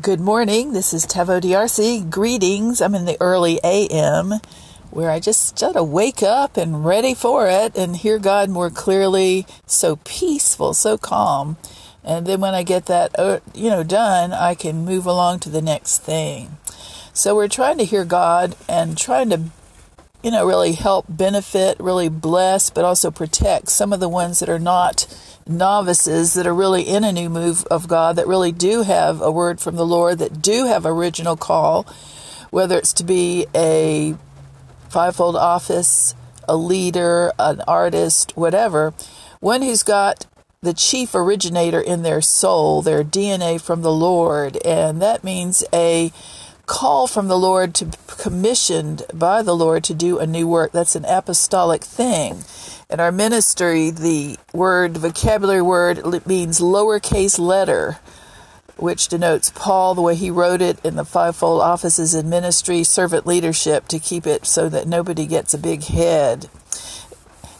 Good morning. This is Tevo DRC. Greetings. I'm in the early AM where I just sort of wake up and ready for it and hear God more clearly, so peaceful, so calm. And then when I get that, uh, you know, done, I can move along to the next thing. So we're trying to hear God and trying to, you know, really help benefit, really bless, but also protect some of the ones that are not novices that are really in a new move of God, that really do have a word from the Lord, that do have original call, whether it's to be a fivefold office, a leader, an artist, whatever, one who's got the chief originator in their soul, their DNA from the Lord, and that means a call from the Lord to be commissioned by the Lord to do a new work. That's an apostolic thing. In our ministry, the word, vocabulary word, means lowercase letter, which denotes Paul, the way he wrote it in the fivefold offices in ministry, servant leadership, to keep it so that nobody gets a big head.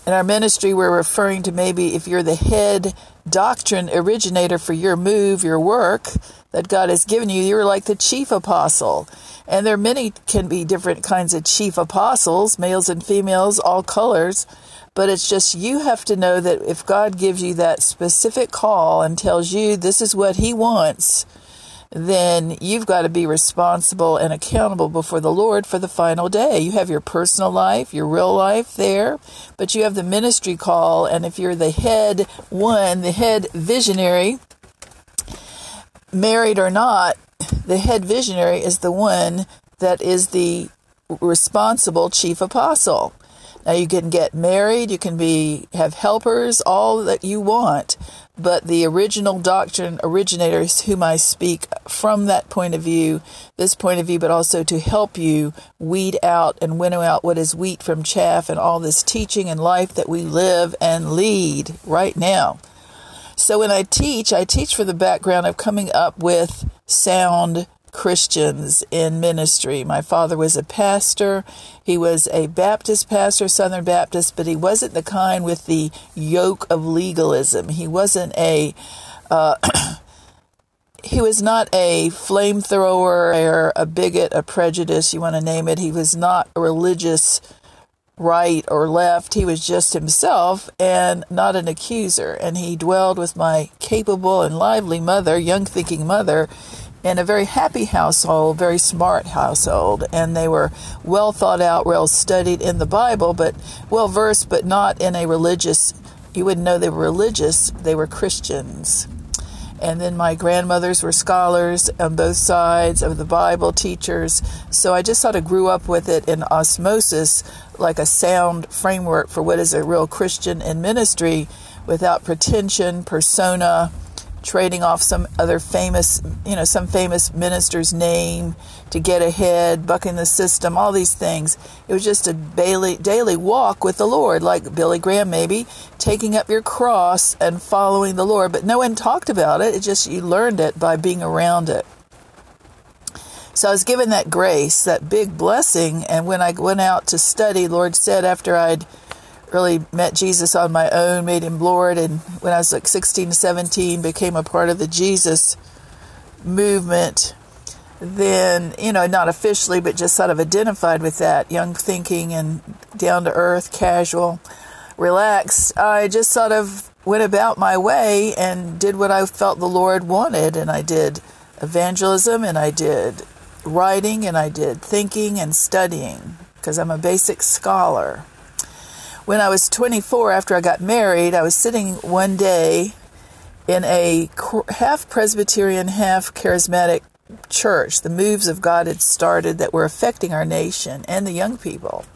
In our ministry, we're referring to maybe if you're the head doctrine originator for your move, your work that God has given you, you're like the chief apostle. And there are many can be different kinds of chief apostles, males and females, all colors. But it's just you have to know that if God gives you that specific call and tells you this is what He wants, then you've got to be responsible and accountable before the Lord for the final day. You have your personal life, your real life there, but you have the ministry call. And if you're the head one, the head visionary, married or not, the head visionary is the one that is the responsible chief apostle. Now you can get married, you can be have helpers, all that you want, but the original doctrine originators whom I speak from that point of view, this point of view, but also to help you weed out and winnow out what is wheat from chaff and all this teaching and life that we live and lead right now. So when I teach, I teach for the background of coming up with sound Christians in ministry. My father was a pastor. He was a Baptist pastor, Southern Baptist, but he wasn't the kind with the yoke of legalism. He wasn't a. Uh, he was not a flamethrower or a bigot, a prejudice, you want to name it. He was not a religious right or left. He was just himself and not an accuser. And he dwelled with my capable and lively mother, young thinking mother, in a very happy household, very smart household, and they were well thought out, well studied in the Bible, but well versed, but not in a religious. You wouldn't know they were religious; they were Christians. And then my grandmothers were scholars on both sides of the Bible, teachers. So I just sort of grew up with it in osmosis, like a sound framework for what is a real Christian in ministry, without pretension, persona trading off some other famous, you know, some famous minister's name to get ahead, bucking the system, all these things. It was just a daily, daily walk with the Lord, like Billy Graham maybe, taking up your cross and following the Lord. But no one talked about it. It just, you learned it by being around it. So I was given that grace, that big blessing. And when I went out to study, Lord said after I'd really met Jesus on my own, made him Lord, and when I was like 16 17, became a part of the Jesus movement. Then, you know, not officially, but just sort of identified with that young thinking and down to earth, casual, relaxed. I just sort of went about my way and did what I felt the Lord wanted. And I did evangelism and I did writing and I did thinking and studying because I'm a basic scholar. When I was 24, after I got married, I was sitting one day in a half Presbyterian, half charismatic church. The moves of God had started that were affecting our nation and the young people.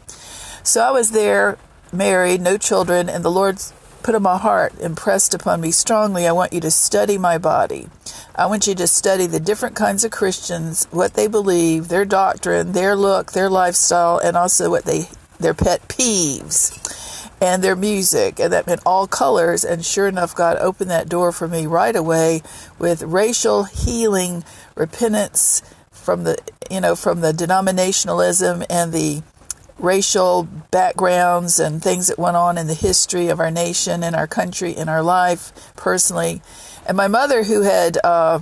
So I was there, married, no children, and the Lord put in my heart, impressed upon me strongly, I want you to study my body. I want you to study the different kinds of Christians, what they believe, their doctrine, their look, their lifestyle, and also what they their pet peeves and their music, and that meant all colors. And sure enough, God opened that door for me right away with racial healing, repentance from the you know from the denominationalism and the racial backgrounds and things that went on in the history of our nation and our country in our life personally. And my mother, who had uh,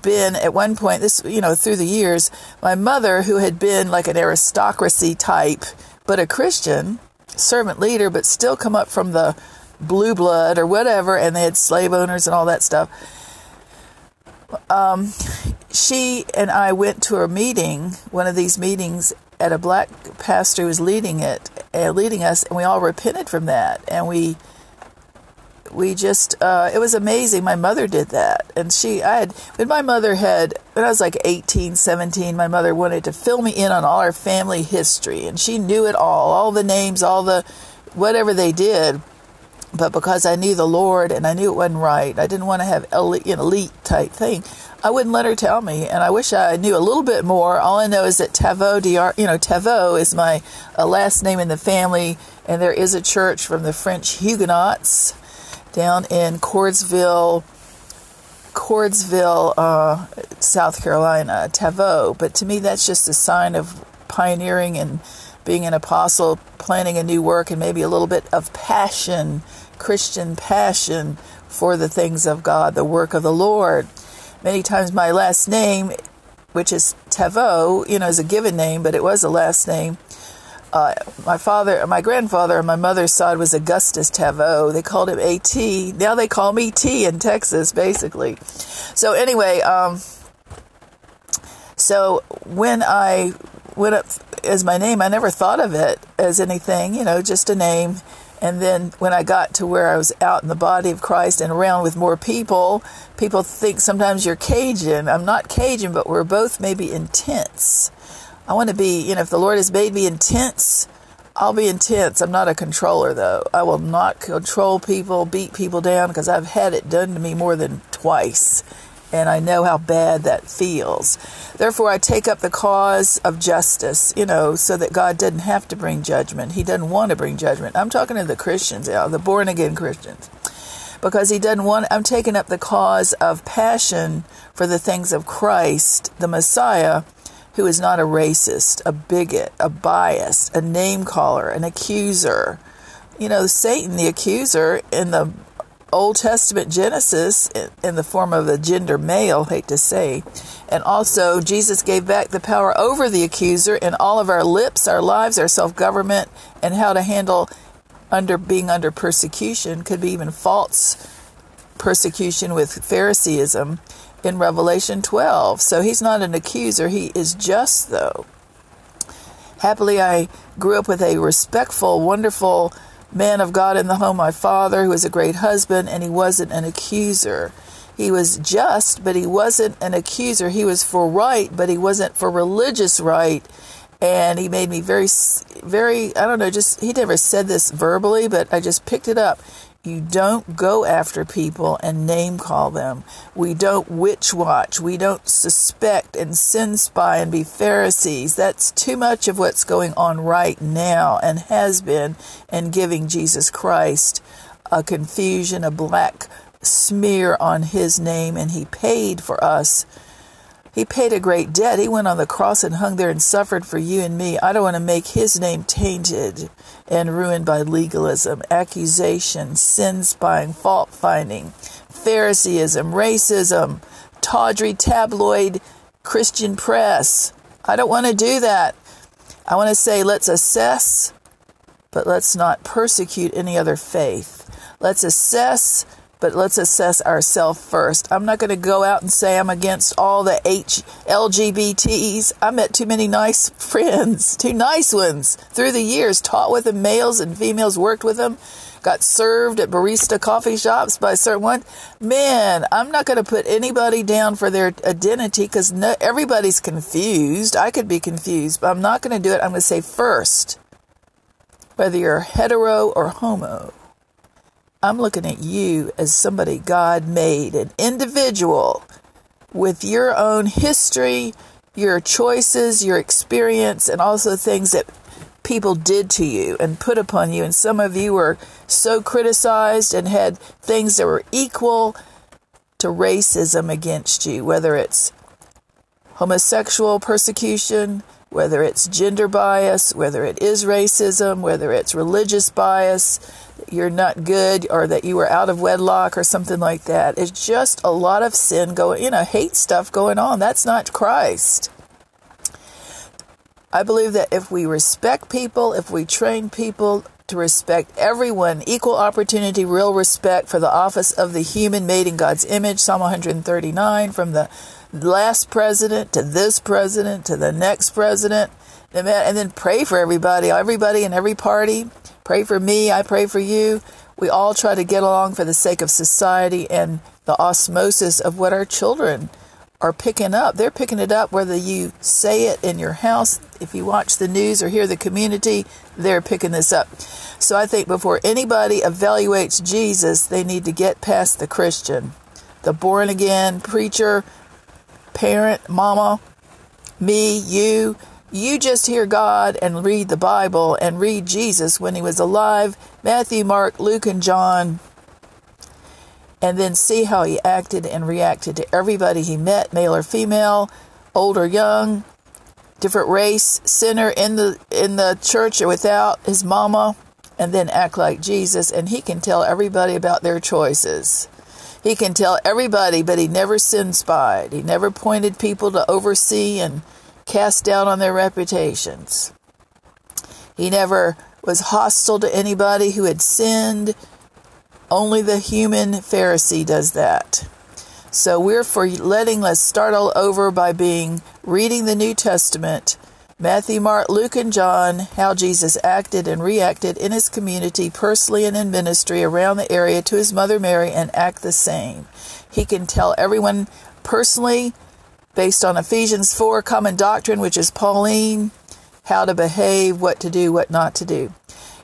been at one point this you know through the years my mother who had been like an aristocracy type but a Christian servant leader but still come up from the blue blood or whatever and they had slave owners and all that stuff. Um, she and I went to a meeting one of these meetings at a black pastor who was leading it uh, leading us and we all repented from that. And we we just uh, it was amazing. My mother did that. And she i had when my mother had when i was like 18 17 my mother wanted to fill me in on all our family history. And she knew it all all the names all the whatever they did. But because i knew the lord and i knew it wasn't right i didn't want to have elite, an elite type thing i wouldn't let her tell me. And i wish i knew a little bit more. All i know is that tavo dr you know tavo is my uh, last name in the family. And there is a church from the french huguenots down in Cordesville, Cordesville, uh, South Carolina, Tavo. But to me, that's just a sign of pioneering and being an apostle, planning a new work, and maybe a little bit of passion, Christian passion for the things of God, the work of the Lord. Many times my last name, which is Tavo, you know, is a given name, but it was a last name uh, my father, my grandfather on my mother's side was Augustus Tavo. They called him AT. Now they call me T in Texas, basically. So anyway, um, so when I went up as my name, I never thought of it as anything, you know, just a name. And then when I got to where I was out in the body of Christ and around with more people, people think sometimes you're Cajun. I'm not Cajun, but we're both maybe intense. I want to be, you know, if the Lord has made me intense, I'll be intense. I'm not a controller, though. I will not control people, beat people down, because I've had it done to me more than twice. And I know how bad that feels. Therefore, I take up the cause of justice, you know, so that God doesn't have to bring judgment. He doesn't want to bring judgment. I'm talking to the Christians, you know, the born again Christians. Because he doesn't want, I'm taking up the cause of passion for the things of Christ, the Messiah, who is not a racist, a bigot, a bias, a name caller, an accuser. You know, Satan, the accuser, in the Old Testament Genesis, in the form of a gender male, hate to say, and also Jesus gave back the power over the accuser in all of our lips, our lives, our self government, and how to handle under being under persecution, could be even false persecution with Phariseeism in Revelation 12. So he's not an accuser, he is just, though. Happily, I grew up with a respectful, wonderful man of God in the home, my father, who was a great husband, and he wasn't an accuser. He was just, but he wasn't an accuser. He was for right, but he wasn't for religious right. And he made me very, very, I don't know, just, he never said this verbally, but I just picked it up. You don't go after people and name call them. We don't witch watch. We don't suspect and sin spy and be Pharisees. That's too much of what's going on right now and has been and giving Jesus Christ a confusion, a black smear on his name, and he paid for us he paid a great debt. He went on the cross and hung there and suffered for you and me. I don't want to make his name tainted and ruined by legalism, accusation, sin spying, fault finding, Phariseeism, racism, tawdry tabloid Christian press. I don't want to do that. I want to say let's assess, but let's not persecute any other faith. Let's assess but let's assess ourselves first. I'm not going to go out and say I'm against all the H LGBTs. I met too many nice friends, too nice ones through the years, taught with them, males and females, worked with them, got served at barista coffee shops by certain one. Man, I'm not going to put anybody down for their identity because no, everybody's confused. I could be confused, but I'm not going to do it. I'm going to say first, whether you're hetero or homo I'm looking at you as somebody God made, an individual with your own history, your choices, your experience, and also things that people did to you and put upon you. And some of you were so criticized and had things that were equal to racism against you, whether it's homosexual persecution, whether it's gender bias, whether it is racism, whether it's religious bias you're not good or that you were out of wedlock or something like that. It's just a lot of sin going, you know, hate stuff going on. That's not Christ. I believe that if we respect people, if we train people to respect everyone, equal opportunity, real respect for the office of the human made in God's image, Psalm 139, from the last president to this president to the next president, and then pray for everybody, everybody in every party. Pray for me, I pray for you. We all try to get along for the sake of society and the osmosis of what our children are picking up. They're picking it up whether you say it in your house, if you watch the news or hear the community, they're picking this up. So I think before anybody evaluates Jesus, they need to get past the Christian, the born again preacher, parent, mama, me, you. You just hear God and read the Bible and read Jesus when he was alive Matthew, Mark, Luke, and John and then see how he acted and reacted to everybody he met, male or female, old or young, different race, sinner in the in the church or without, his mama, and then act like Jesus and he can tell everybody about their choices. He can tell everybody, but he never sin spied. He never pointed people to oversee and cast down on their reputations. He never was hostile to anybody who had sinned only the human Pharisee does that. So we're for letting, let's start all over by being reading the New Testament, Matthew, Mark, Luke, and John, how Jesus acted and reacted in his community, personally and in ministry around the area to his mother Mary, and act the same. He can tell everyone personally, based on Ephesians 4 common doctrine, which is Pauline, how to behave, what to do, what not to do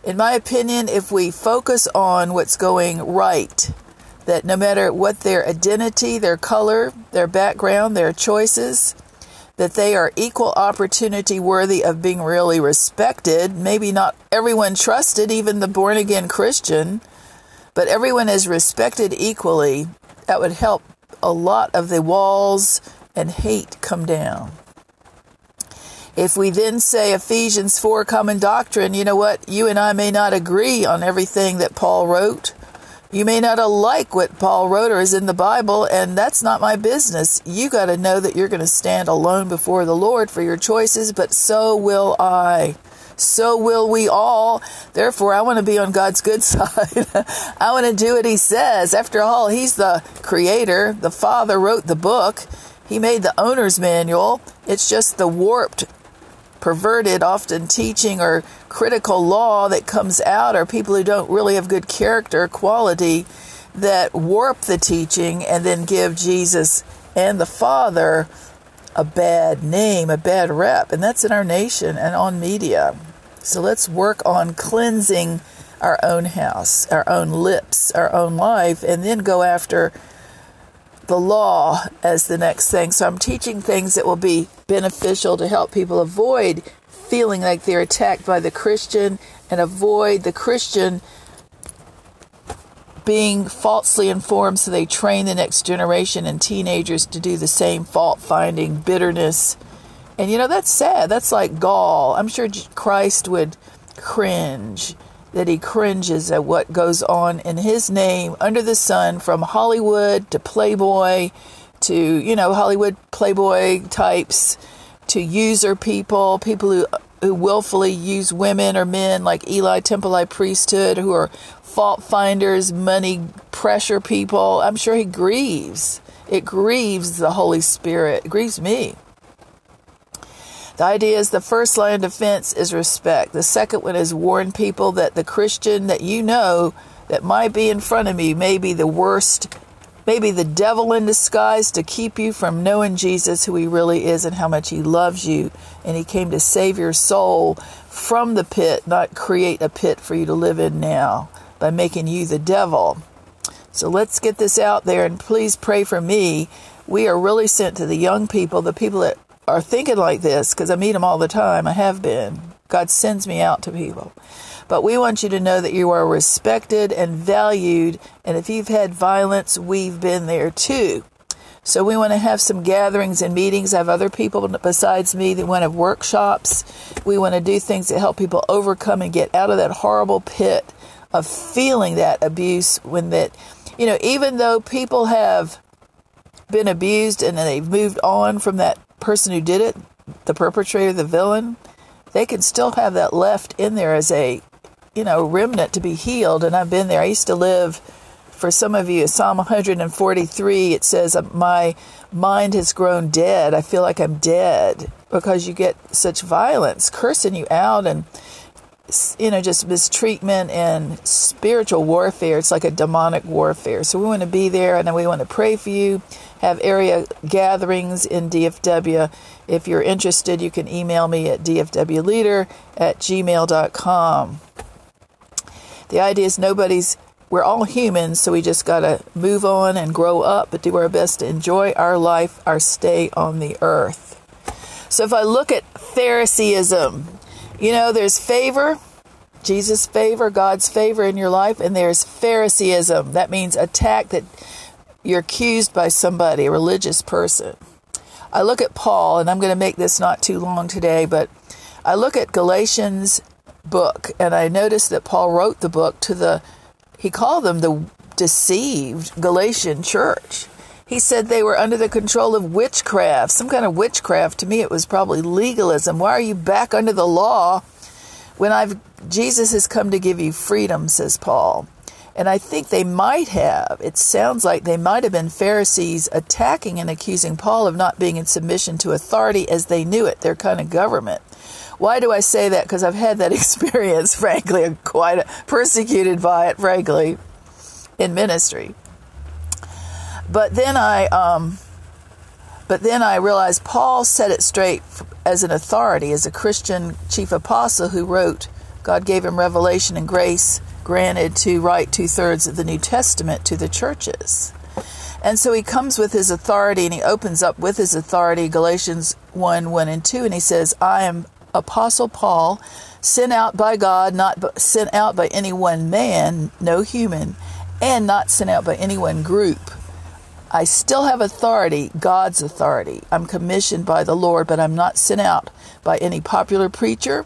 in my opinion, if we focus on what's going right, that no matter what their identity, their color, their background, their choices, that they are equal opportunity worthy of being really respected. Maybe not everyone trusted, even the born again Christian, but everyone is respected equally. That would help a lot of the walls and hate come down. If we then say Ephesians 4 common doctrine, you know what? You and I may not agree on everything that Paul wrote. You may not like what Paul wrote or is in the Bible, and that's not my business. You got to know that you're going to stand alone before the Lord for your choices, but so will I. So will we all. Therefore, I want to be on God's good side. I want to do what He says. After all, He's the creator. The Father wrote the book. He made the owner's manual. It's just the warped perverted, often teaching or critical law that comes out or people who don't really have good character quality that warp the teaching and then give Jesus and the Father a bad name, a bad rep. And that's in our nation and on media. So let's work on cleansing our own house, our own lips, our own life, and then go after the law as the next thing. So I'm teaching things that will be beneficial to help people avoid feeling like they're attacked by the Christian and avoid the Christian being falsely informed so they train the next generation and teenagers to do the same fault finding bitterness. And you know that's sad. That's like gall. I'm sure christ would cringe that he cringes at what goes on in his name under the sun from Hollywood to Playboy to, you know, Hollywood Playboy types to user people, people who who willfully use women or men like Eli Temple High priesthood who are fault finders, money pressure people. I'm sure he grieves. It grieves the Holy Spirit. It grieves me. The idea is the first line of defense is respect. The second one is warn people that the Christian that you know that might be in front of me may be the worst, maybe the devil in disguise to keep you from knowing Jesus, who he really is, and how much he loves you. And he came to save your soul from the pit, not create a pit for you to live in now by making you the devil. So let's get this out there and please pray for me. We are really sent to the young people, the people that are thinking like this because I meet them all the time. I have been. God sends me out to people. But we want you to know that you are respected and valued. And if you've had violence, we've been there too. So we want to have some gatherings and meetings, I have other people besides me that want to have workshops. We want to do things that help people overcome and get out of that horrible pit of feeling that abuse when that, you know, even though people have been abused and they've moved on from that person who did it, the perpetrator, the villain, they can still have that left in there as a, you know, remnant to be healed. And I've been there. I used to live, for some of you, Psalm 143, it says, uh, My mind has grown dead. I feel like I'm dead because you get such violence cursing you out and you know just mistreatment and spiritual warfare it's like a demonic warfare so we want to be there and then we want to pray for you have area gatherings in dfw if you're interested you can email me at dfwleader at gmail.com the idea is nobody's we're all humans so we just got to move on and grow up but do our best to enjoy our life our stay on the earth. So if I look at Phariseeism, you know, there's favor, Jesus' favor, God's favor in your life, and there's Phariseeism. That means attack that you're accused by somebody, a religious person. I look at Paul, and I'm going to make this not too long today, but I look at Galatians book, and I notice that Paul wrote the book to the, he called them the deceived Galatian church. He said they were under the control of witchcraft, some kind of witchcraft. To me, it was probably legalism. Why are you back under the law when I've Jesus has come to give you freedom, says Paul. And I think they might have. It sounds like they might have been Pharisees attacking and accusing Paul of not being in submission to authority as they knew it, their kind of government. Why do I say that? Because I've had that experience, frankly. I'm quite persecuted by it, frankly, in ministry. But then I, um, but then I realized Paul set it straight as an authority, as a Christian chief apostle who wrote, God gave him revelation and grace granted to write two thirds of the New Testament to the churches. And so he comes with his authority and he opens up with his authority Galatians 1 1 and 2, and he says, I am Apostle Paul, sent out by God, not sent out by any one man, no human, and not sent out by any one group I still have authority, God's authority. I'm commissioned by the Lord, but I'm not sent out by any popular preacher,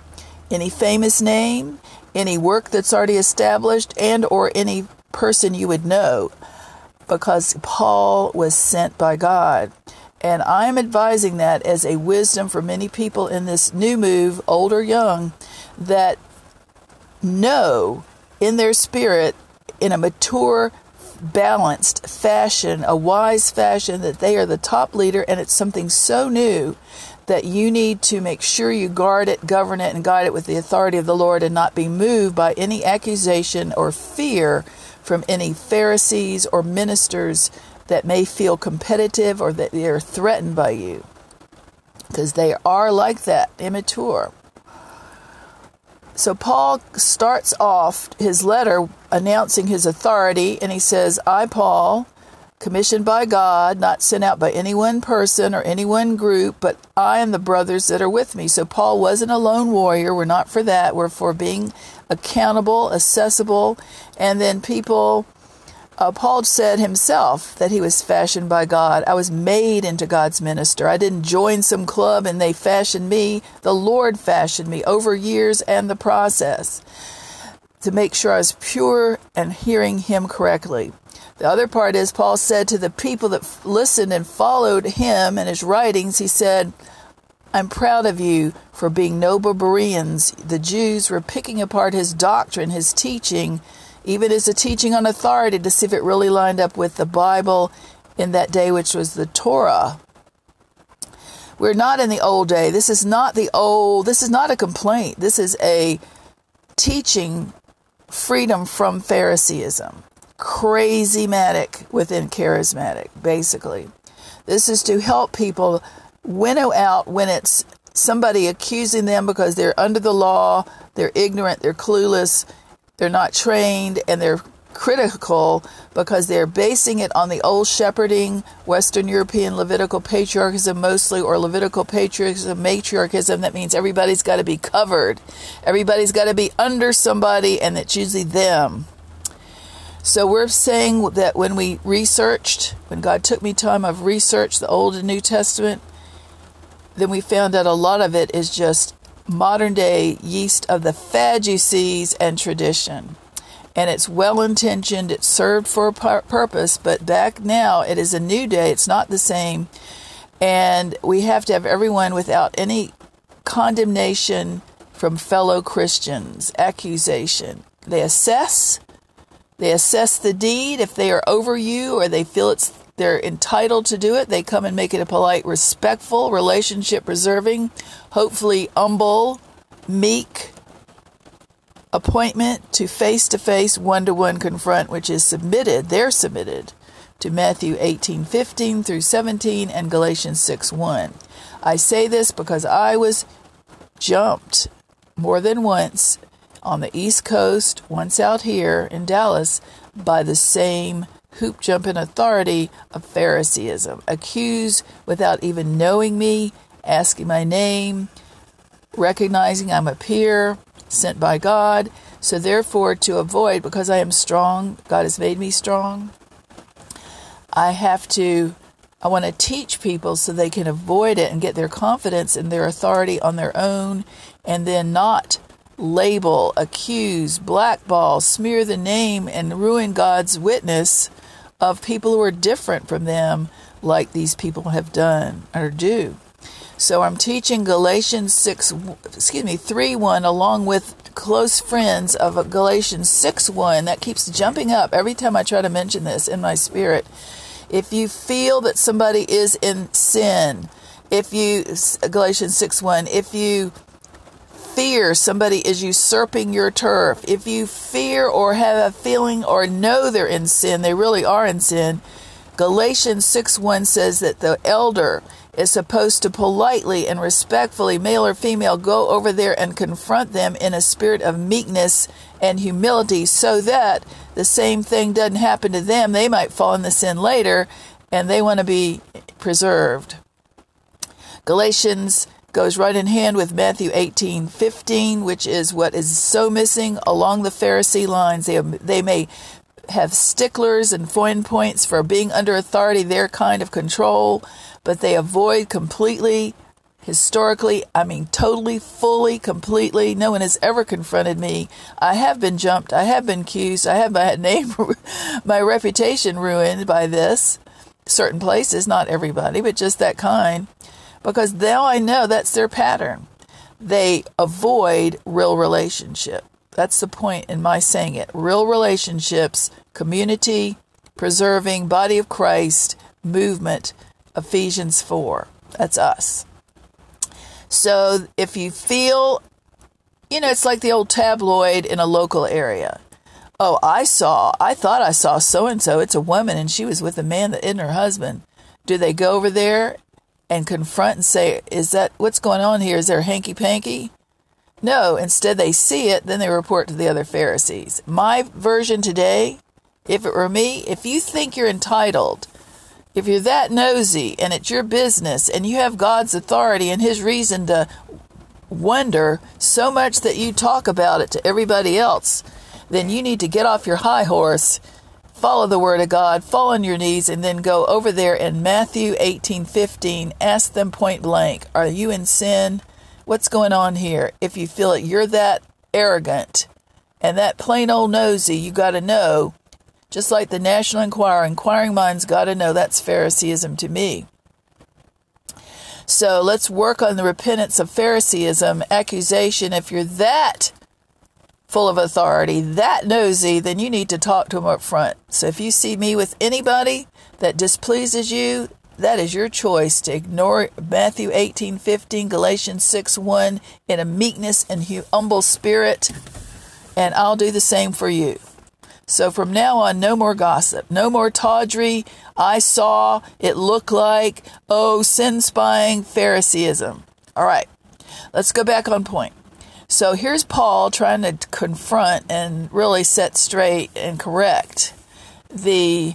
any famous name, any work that's already established, and or any person you would know because Paul was sent by God. And I'm advising that as a wisdom for many people in this new move, old or young, that know in their spirit, in a mature balanced fashion, a wise fashion, that they are the top leader and it's something so new that you need to make sure you guard it, govern it, and guide it with the authority of the Lord and not be moved by any accusation or fear from any Pharisees or ministers that may feel competitive or that they are threatened by you. Because they are like that, immature. So Paul starts off his letter announcing his authority, and he says, I, Paul, commissioned by God, not sent out by any one person or any one group, but I and the brothers that are with me. So Paul wasn't a lone warrior. We're not for that. We're for being accountable, accessible, and then people uh, Paul said himself that he was fashioned by God. I was made into God's minister. I didn't join some club and they fashioned me. The Lord fashioned me over years and the process to make sure I was pure and hearing Him correctly. The other part is Paul said to the people that listened and followed him and his writings, he said, I'm proud of you for being noble Bereans. The Jews were picking apart his doctrine, his teaching even as a teaching on authority to see if it really lined up with the Bible in that day, which was the Torah. We're not in the old day. This is not the old, this is not a complaint. This is a teaching freedom from Phariseeism. Crazy matic within charismatic, basically. This is to help people winnow out when it's somebody accusing them because they're under the law, they're ignorant, they're clueless, they're not trained and they're critical because they're basing it on the old shepherding Western European Levitical patriarchism mostly, or Levitical patriarchism, matriarchism. That means everybody's got to be covered, everybody's got to be under somebody, and it's usually them. So we're saying that when we researched, when God took me time of research the Old and New Testament, then we found that a lot of it is just modern day yeast of the Sadducees and tradition. and it's well intentioned, it served for a purpose, but back now it is a new day, it's not the same. And we have to have everyone without any condemnation from fellow Christians, accusation. They assess, they assess the deed. If they are over you or they feel it's they're entitled to do it, they come and make it a polite, respectful, relationship preserving, hopefully humble, meek appointment to face to face, one to one confront, which is submitted, they're submitted to Matthew 18 15 through 17 and Galatians 6 1. I say this because I was jumped more than once on the East Coast, once out here in Dallas, by the same hoop jumping authority of Phariseeism, accused without even knowing me, asking my name, recognizing I'm a peer sent by God. So, therefore, to avoid, because I am strong, God has made me strong, I have to, I want to teach people so they can avoid it and get their confidence and their authority on their own and then not label, accuse, blackball, smear the name, and ruin God's witness of people who are different from them, like these people have done or do. So I'm teaching Galatians 6, excuse me, 3 1, along with close friends of Galatians 6 1. That keeps jumping up every time I try to mention this in my spirit. If you feel that somebody is in sin, if you, Galatians 6 1, if you fear somebody is usurping your turf, if you fear or have a feeling or know they're in sin, they really are in sin, Galatians 6 1 says that the elder is supposed to politely and respectfully, male or female, go over there and confront them in a spirit of meekness and humility so that the same thing doesn't happen to them. They might fall in the sin later and they want to be preserved. Galatians goes right in hand with Matthew 18 15, which is what is so missing along the Pharisee lines. They, they may have sticklers and fine points for being under authority, their kind of control, but they avoid completely, historically, I mean, totally, fully, completely. No one has ever confronted me. I have been jumped. I have been accused. I have my name, my reputation ruined by this. Certain places, not everybody, but just that kind because now I know that's their pattern. They avoid real relationship. That's the point in my saying it. Real relationships, community, preserving, body of Christ, movement, Ephesians 4. That's us. So if you feel, you know, it's like the old tabloid in a local area. Oh, I saw, I thought I saw so and so. It's a woman and she was with a man that isn't her husband. Do they go over there and confront and say, Is that what's going on here? Is there hanky panky? No, instead they see it, then they report to the other Pharisees. My version today, if it were me, if you think you're entitled, if you're that nosy and it's your business and you have God's authority and His reason to wonder so much that you talk about it to everybody else, then you need to get off your high horse follow the word of God, fall on your knees, and then go over there in Matthew 18 15. Ask them point blank, Are you in sin? What's going on here? If you feel it, you're that arrogant and that plain old nosy, you got to know, just like the National Enquirer, inquiring minds got to know that's Phariseeism to me. So let's work on the repentance of Phariseeism, accusation. If you're that full of authority, that nosy, then you need to talk to them up front. So if you see me with anybody that displeases you, that is your choice to ignore Matthew 18 15, Galatians 6 1 in a meekness and humble spirit, and I'll do the same for you. So from now on, no more gossip, no more tawdry. I saw, it looked like, oh, sin spying, Phariseeism. All right, let's go back on point. So here's Paul trying to confront and really set straight and correct the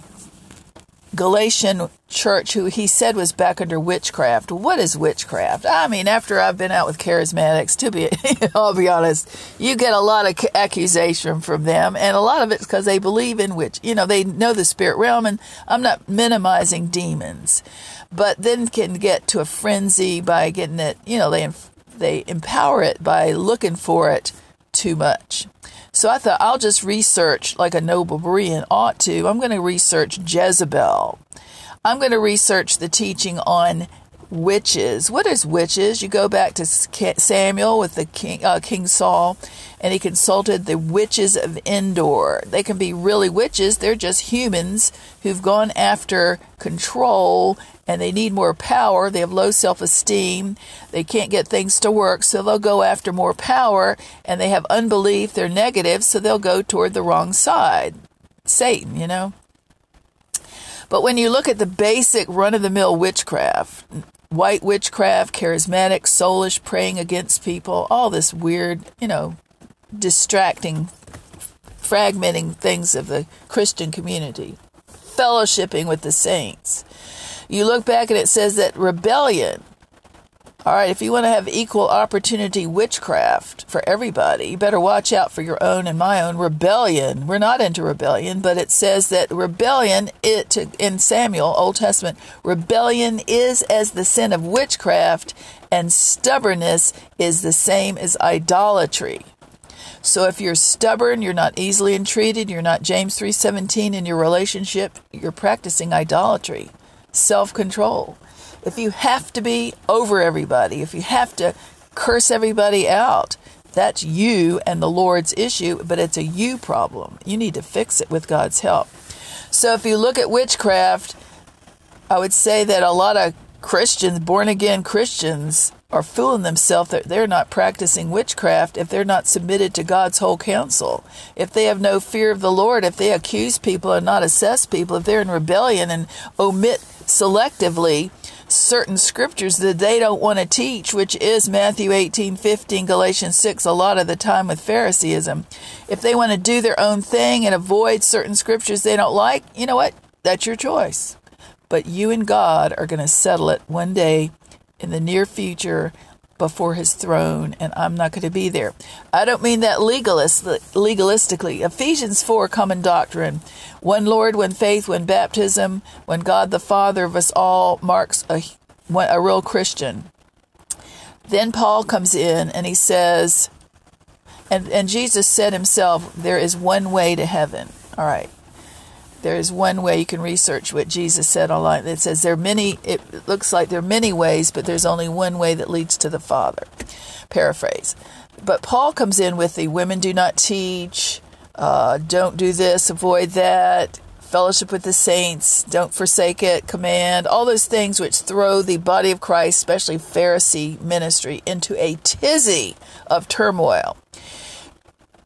Galatian church, who he said was back under witchcraft. What is witchcraft? I mean, after I've been out with charismatics, to be, I'll be honest, you get a lot of accusation from them, and a lot of it's because they believe in witch. You know, they know the spirit realm, and I'm not minimizing demons, but then can get to a frenzy by getting it. You know, they they empower it by looking for it too much. So I thought I'll just research like a noble Berean ought to. I'm going to research Jezebel. I'm going to research the teaching on witches. What is witches? You go back to Samuel with the king, uh, King Saul, and he consulted the witches of Endor. They can be really witches. They're just humans who've gone after control and they need more power. They have low self esteem. They can't get things to work, so they'll go after more power. And they have unbelief. They're negative, so they'll go toward the wrong side. Satan, you know. But when you look at the basic run of the mill witchcraft, white witchcraft, charismatic, soulish, praying against people, all this weird, you know, distracting, fragmenting things of the Christian community, fellowshipping with the saints. You look back and it says that rebellion all right, if you want to have equal opportunity witchcraft for everybody, you better watch out for your own and my own rebellion. We're not into rebellion, but it says that rebellion it in Samuel, Old Testament, rebellion is as the sin of witchcraft and stubbornness is the same as idolatry. So if you're stubborn, you're not easily entreated, you're not James 3:17 in your relationship, you're practicing idolatry, self-control if you have to be over everybody, if you have to curse everybody out, that's you and the Lord's issue, but it's a you problem. You need to fix it with God's help. So if you look at witchcraft, I would say that a lot of Christians, born again Christians, are fooling themselves that they're not practicing witchcraft if they're not submitted to God's whole counsel. If they have no fear of the Lord, if they accuse people and not assess people, if they're in rebellion and omit selectively certain scriptures that they don't want to teach, which is Matthew 18, 15, Galatians 6, a lot of the time with Phariseeism. If they want to do their own thing and avoid certain scriptures they don't like, you know what? That's your choice. But you and God are going to settle it one day in the near future before his throne, and I'm not going to be there. I don't mean that legalist, legalistically. Ephesians 4, common doctrine. One Lord, one faith, one baptism, when God the Father of us all marks a, a real Christian. Then Paul comes in and he says, and, and Jesus said himself, there is one way to heaven. All right. There is one way you can research what Jesus said online. It says there are many, it looks like there are many ways, but there's only one way that leads to the Father. Paraphrase. But Paul comes in with the women do not teach, uh, don't do this, avoid that, fellowship with the saints, don't forsake it, command, all those things which throw the body of Christ, especially Pharisee ministry, into a tizzy of turmoil.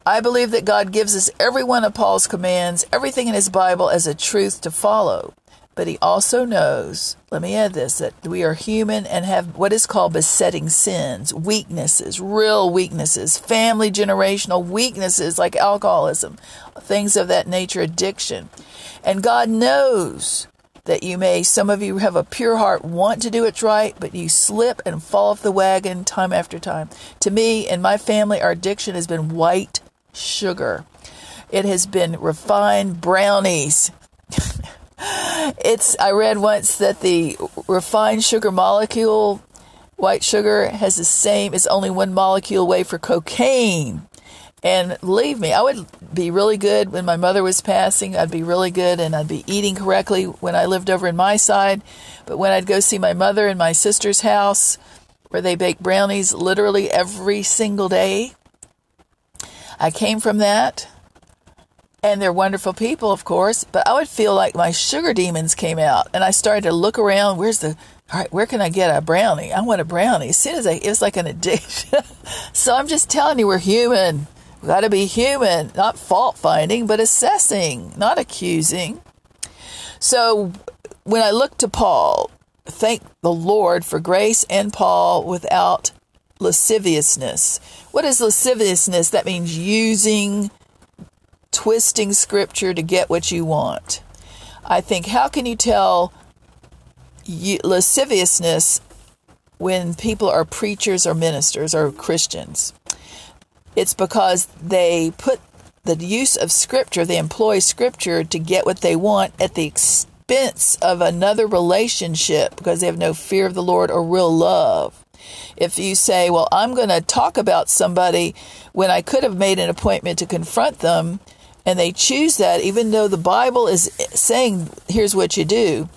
I believe that God gives us every one of Paul's commands, everything in his Bible as a truth to follow. But he also knows, let me add this, that we are human and have what is called besetting sins, weaknesses, real weaknesses, family generational weaknesses like alcoholism, things of that nature, addiction. And God knows that you may, some of you have a pure heart, want to do what's right, but you slip and fall off the wagon time after time. To me and my family, our addiction has been white sugar. It has been refined brownies. it's I read once that the refined sugar molecule, white sugar, has the same. It's only one molecule away for cocaine. And believe me, I would be really good when my mother was passing. I'd be really good and I'd be eating correctly when I lived over in my side. But when I'd go see my mother in my sister's house, where they bake brownies literally every single day, I came from that. And they're wonderful people, of course, but I would feel like my sugar demons came out and I started to look around. Where's the, all right, where can I get a brownie? I want a brownie. As soon as I, it was like an addiction. so I'm just telling you, we're human. We got to be human, not fault finding, but assessing, not accusing. So when I look to Paul, thank the Lord for grace and Paul without lasciviousness. What is lasciviousness? That means using, twisting scripture to get what you want. I think, how can you tell lasciviousness when people are preachers or ministers or Christians? It's because they put the use of scripture, they employ scripture to get what they want at the expense of another relationship because they have no fear of the Lord or real love. If you say, Well, I'm going to talk about somebody when I could have made an appointment to confront them, and they choose that, even though the Bible is saying, Here's what you do,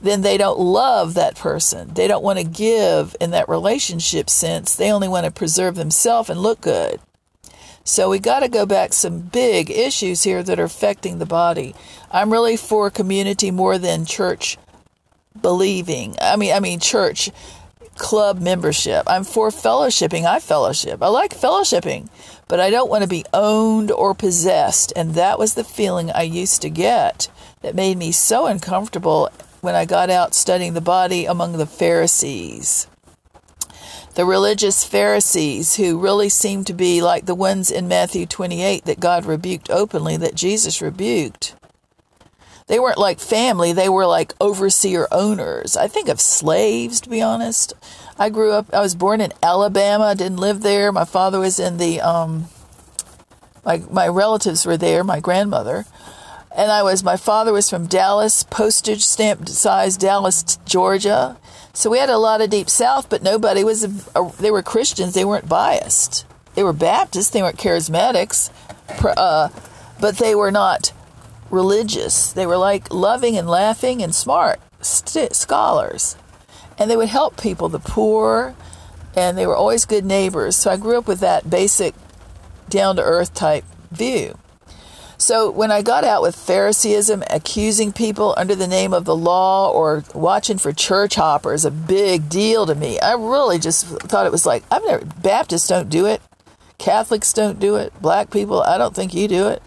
then they don't love that person. They don't want to give in that relationship sense. They only want to preserve themselves and look good. So we got to go back some big issues here that are affecting the body. I'm really for community more than church believing. I mean, I mean church club membership. I'm for fellowshipping. I fellowship. I like fellowshipping, but I don't want to be owned or possessed. And that was the feeling I used to get that made me so uncomfortable when I got out studying the body among the Pharisees. The religious Pharisees, who really seemed to be like the ones in Matthew 28 that God rebuked openly, that Jesus rebuked. They weren't like family, they were like overseer owners. I think of slaves, to be honest. I grew up, I was born in Alabama, didn't live there. My father was in the, um, my, my relatives were there, my grandmother. And I was, my father was from Dallas, postage stamp size Dallas, Georgia. So we had a lot of deep south, but nobody was, a, a, they were Christians, they weren't biased. They were Baptists, they weren't charismatics, uh, but they were not religious. They were like loving and laughing and smart st- scholars. And they would help people, the poor, and they were always good neighbors. So I grew up with that basic down to earth type view. So when I got out with Phariseeism, accusing people under the name of the law or watching for church hoppers, a big deal to me. I really just thought it was like, I've never, Baptists don't do it. Catholics don't do it. Black people, I don't think you do it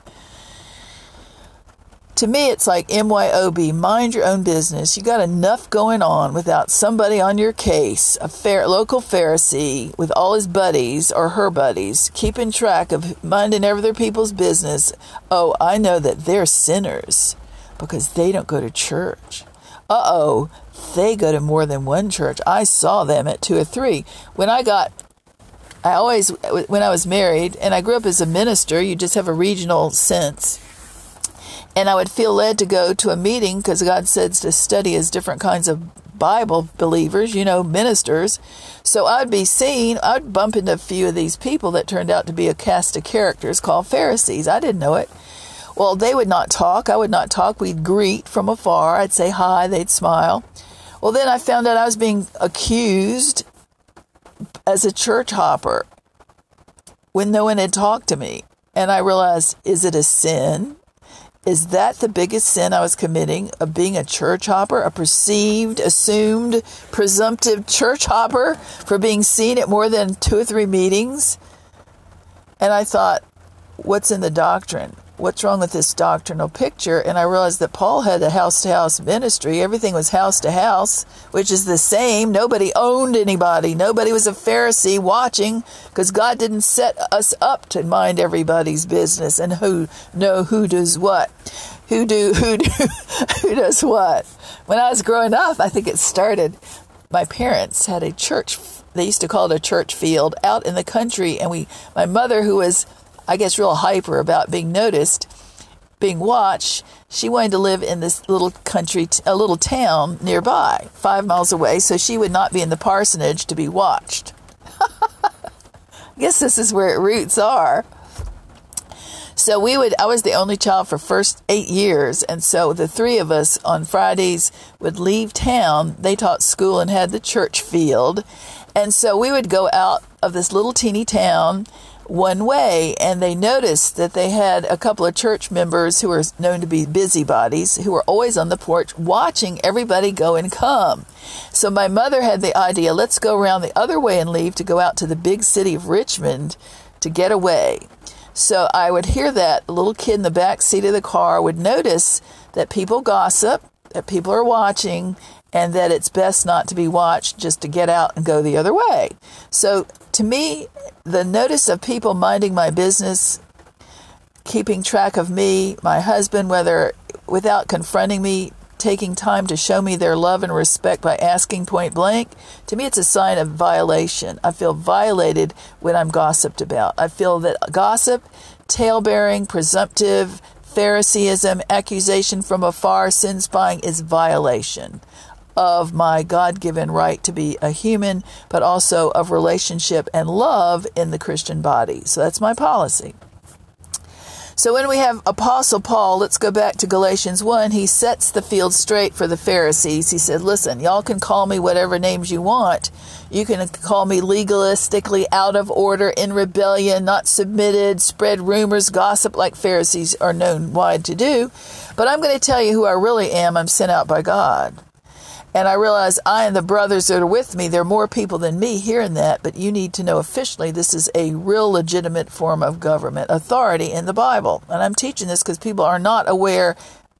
to me, it's like MYOB, mind your own business. You got enough going on without somebody on your case, a fair, local Pharisee with all his buddies or her buddies, keeping track of minding other people's business. Oh, I know that they're sinners because they don't go to church. Uh oh, they go to more than one church. I saw them at two or three. When I got I always, when I was married, and I grew up as a minister, you just have a regional sense and I would feel led to go to a meeting because God says to study as different kinds of Bible believers, you know, ministers. So I'd be seen, I'd bump into a few of these people that turned out to be a cast of characters called Pharisees. I didn't know it. Well, they would not talk. I would not talk. We'd greet from afar. I'd say hi. They'd smile. Well, then I found out I was being accused as a church hopper when no one had talked to me. And I realized, is it a sin? Is that the biggest sin I was committing of being a church hopper, a perceived, assumed, presumptive church hopper for being seen at more than two or three meetings? And I thought, what's in the doctrine? What's wrong with this doctrinal picture? And I realized that Paul had a house to house ministry. Everything was house to house, which is the same. Nobody owned anybody. Nobody was a Pharisee watching because God didn't set us up to mind everybody's business and who know who does what. Who do who do who does what? When I was growing up, I think it started my parents had a church they used to call it a church field out in the country and we my mother who was I guess, real hyper about being noticed, being watched. She wanted to live in this little country, a little town nearby, five miles away, so she would not be in the parsonage to be watched. I guess this is where it roots are. So we would I was the only child for first 8 years and so the three of us on Fridays would leave town. They taught school and had the church field. And so we would go out of this little teeny town one way, and they noticed that they had a couple of church members who were known to be busybodies who were always on the porch watching everybody go and come. So my mother had the idea let's go around the other way and leave to go out to the big city of Richmond to get away. So I would hear that a little kid in the back seat of the car would notice that people gossip, that people are watching, and that it's best not to be watched just to get out and go the other way. So to me, the notice of people minding my business, keeping track of me, my husband, whether without confronting me, taking time to show me their love and respect by asking point blank, to me it's a sign of violation. I feel violated when I'm gossiped about. I feel that gossip, tale bearing, presumptive, Phariseeism, accusation from afar, sin spying is violation. Of my God given right to be a human, but also of relationship and love in the Christian body. So that's my policy. So when we have Apostle Paul, let's go back to Galatians 1, he sets the field straight for the Pharisees. He said, Listen, y'all can call me whatever names you want. You can call me legalistically out of order, in rebellion, not submitted, spread rumors, gossip like Pharisees are known wide to do. But I'm going to tell you who I really am. I'm sent out by God. And I realize I and the brothers that are with me, there are more people than me hearing that, but you need to know officially this is a real legitimate form of government authority in the Bible. And I'm teaching this because people are not aware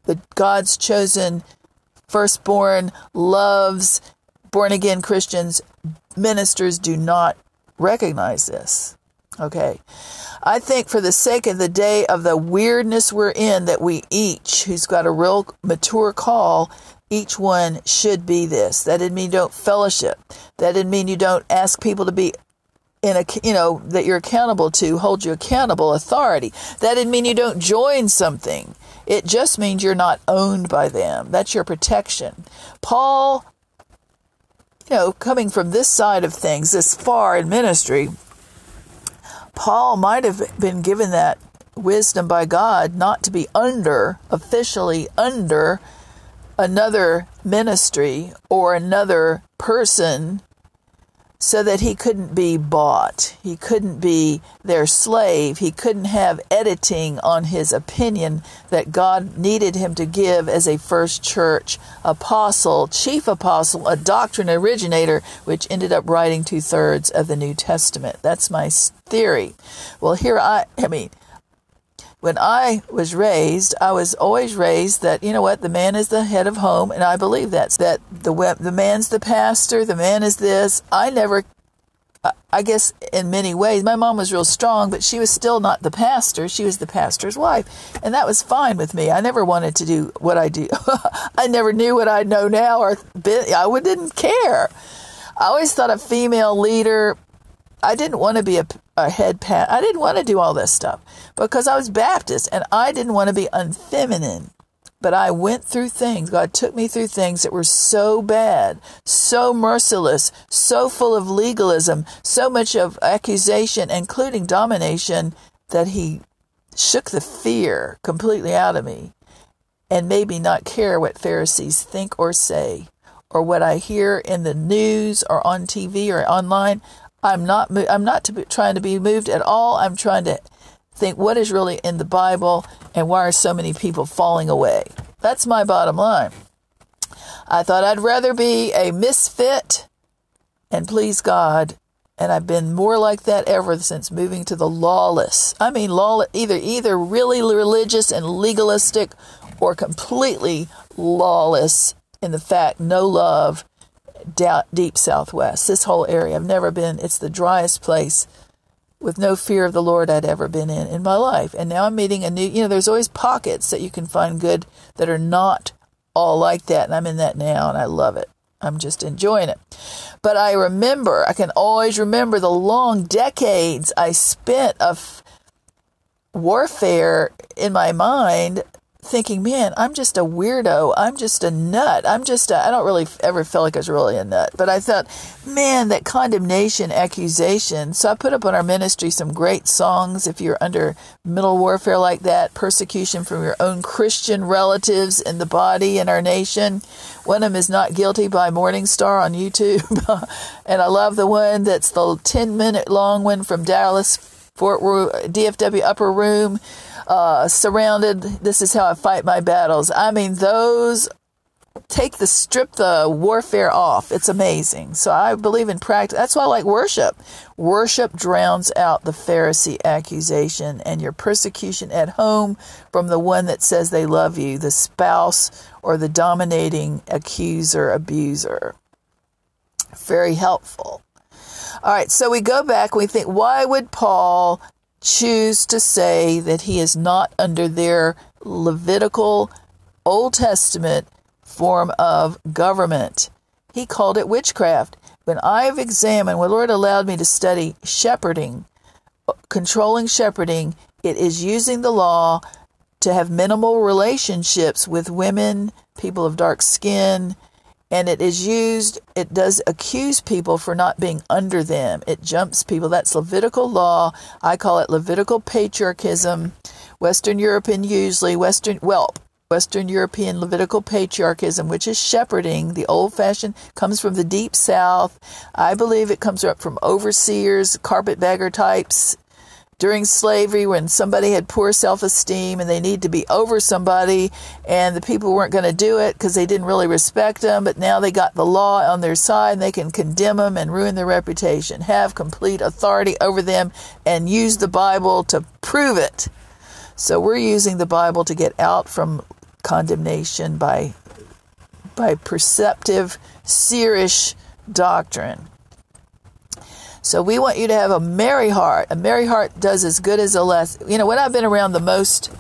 that God's chosen firstborn loves born again Christians. Ministers do not recognize this. Okay. I think for the sake of the day of the weirdness we're in, that we each, who's got a real mature call, each one should be this. That didn't mean you don't fellowship. That didn't mean you don't ask people to be in a you know that you're accountable to hold you accountable authority. That didn't mean you don't join something. It just means you're not owned by them. That's your protection. Paul, you know, coming from this side of things, this far in ministry, Paul might have been given that wisdom by God not to be under, officially under another ministry or another person so that he couldn't be bought. He couldn't be their slave. He couldn't have editing on his opinion that God needed him to give as a first church apostle, chief apostle, a doctrine originator, which ended up writing two thirds of the New Testament. That's my theory. Well, here I, I mean, when I was raised, I was always raised that you know what the man is the head of home, and I believe that's that the the man's the pastor, the man is this. I never, I guess, in many ways, my mom was real strong, but she was still not the pastor. She was the pastor's wife, and that was fine with me. I never wanted to do what I do. I never knew what I know now, or I didn't care. I always thought a female leader I didn't want to be a, a head pat. I didn't want to do all this stuff because I was Baptist and I didn't want to be unfeminine. But I went through things. God took me through things that were so bad, so merciless, so full of legalism, so much of accusation, including domination, that He shook the fear completely out of me and made me not care what Pharisees think or say or what I hear in the news or on TV or online. I'm not I'm not to be, trying to be moved at all. I'm trying to think what is really in the Bible and why are so many people falling away. That's my bottom line. I thought I'd rather be a misfit and please God, and I've been more like that ever since moving to the lawless. I mean, law either either really religious and legalistic, or completely lawless in the fact no love deep southwest. This whole area, I've never been. It's the driest place with no fear of the Lord I'd ever been in in my life. And now I'm meeting a new. You know, there's always pockets that you can find good that are not all like that, and I'm in that now, and I love it. I'm just enjoying it. But I remember, I can always remember the long decades I spent of warfare in my mind thinking, man, I'm just a weirdo. I'm just a nut. I'm just, I don't really ever feel like I was really a nut. But I thought, man, that condemnation, accusation. So I put up on our ministry some great songs if you're under middle warfare like that, persecution from your own Christian relatives in the body in our nation. One of them is Not Guilty by Morning Star on YouTube. and I love the one that's the 10 minute long one from Dallas, Fort DFW Upper Room uh, surrounded. This is how I fight my battles. I mean, those take the strip the warfare off. It's amazing. So I believe in practice. That's why I like worship. Worship drowns out the Pharisee accusation and your persecution at home from the one that says they love you, the spouse or the dominating accuser, abuser. Very helpful. All right, so we go back. We think, why would Paul choose to say that he is not under their Levitical Old Testament form of government. He called it witchcraft. When I've examined, when Lord allowed me to study shepherding, controlling shepherding, it is using the law to have minimal relationships with women, people of dark skin, and it is used, it does accuse people for not being under them. It jumps people. That's Levitical law. I call it Levitical patriarchism. Western European usually, Western, well, Western European Levitical patriarchism, which is shepherding, the old fashioned, comes from the deep south. I believe it comes up from overseers, carpetbagger types, during slavery when somebody had poor self esteem and they need to be over somebody, and the people weren't going to do it because they didn't really respect them, but now they got the law on their side and they can condemn them and ruin their reputation, have complete authority over them, and use the Bible to prove it. So we're using the Bible to get out from condemnation by by perceptive, seerish doctrine. So we want you to have a merry heart. A merry heart does as good as a less. You know, when I've been around the most,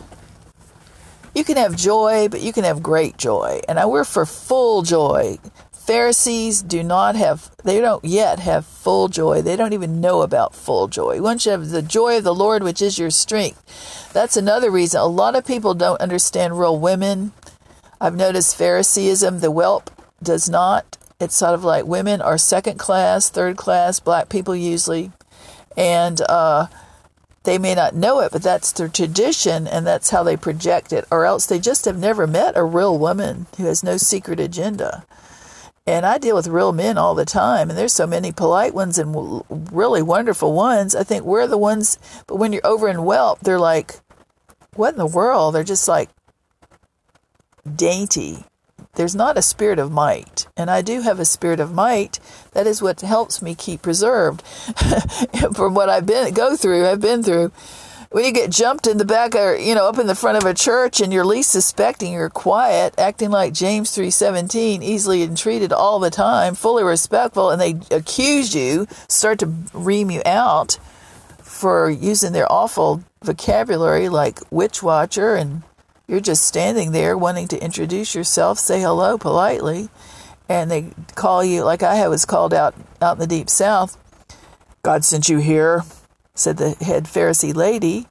you can have joy, but you can have great joy. And I, we're for full joy. Pharisees do not have, they don't yet have full joy. They don't even know about full joy. Once you have the joy of the Lord, which is your strength, that's another reason. A lot of people don't understand real women. I've noticed Phariseeism, the whelp does not. It's sort of like women are second class, third class, black people usually, and uh, they may not know it, but that's their tradition and that's how they project it, or else they just have never met a real woman who has no secret agenda. And I deal with real men all the time, and there's so many polite ones and really wonderful ones. I think we're the ones, but when you're over in Whelp, they're like, what in the world? They're just like dainty there's not a spirit of might. And I do have a spirit of might. That is what helps me keep preserved from what I've been go through, I've been through. When you get jumped in the back or you know, up in the front of a church and you're least suspecting, you're quiet, acting like James 3:17, easily entreated all the time, fully respectful, and they accuse you, start to ream you out for using their awful vocabulary like witch watcher and you're just standing there wanting to introduce yourself, say hello politely, and they call you like I was called out out in the deep south. God sent you here, said the head Pharisee lady,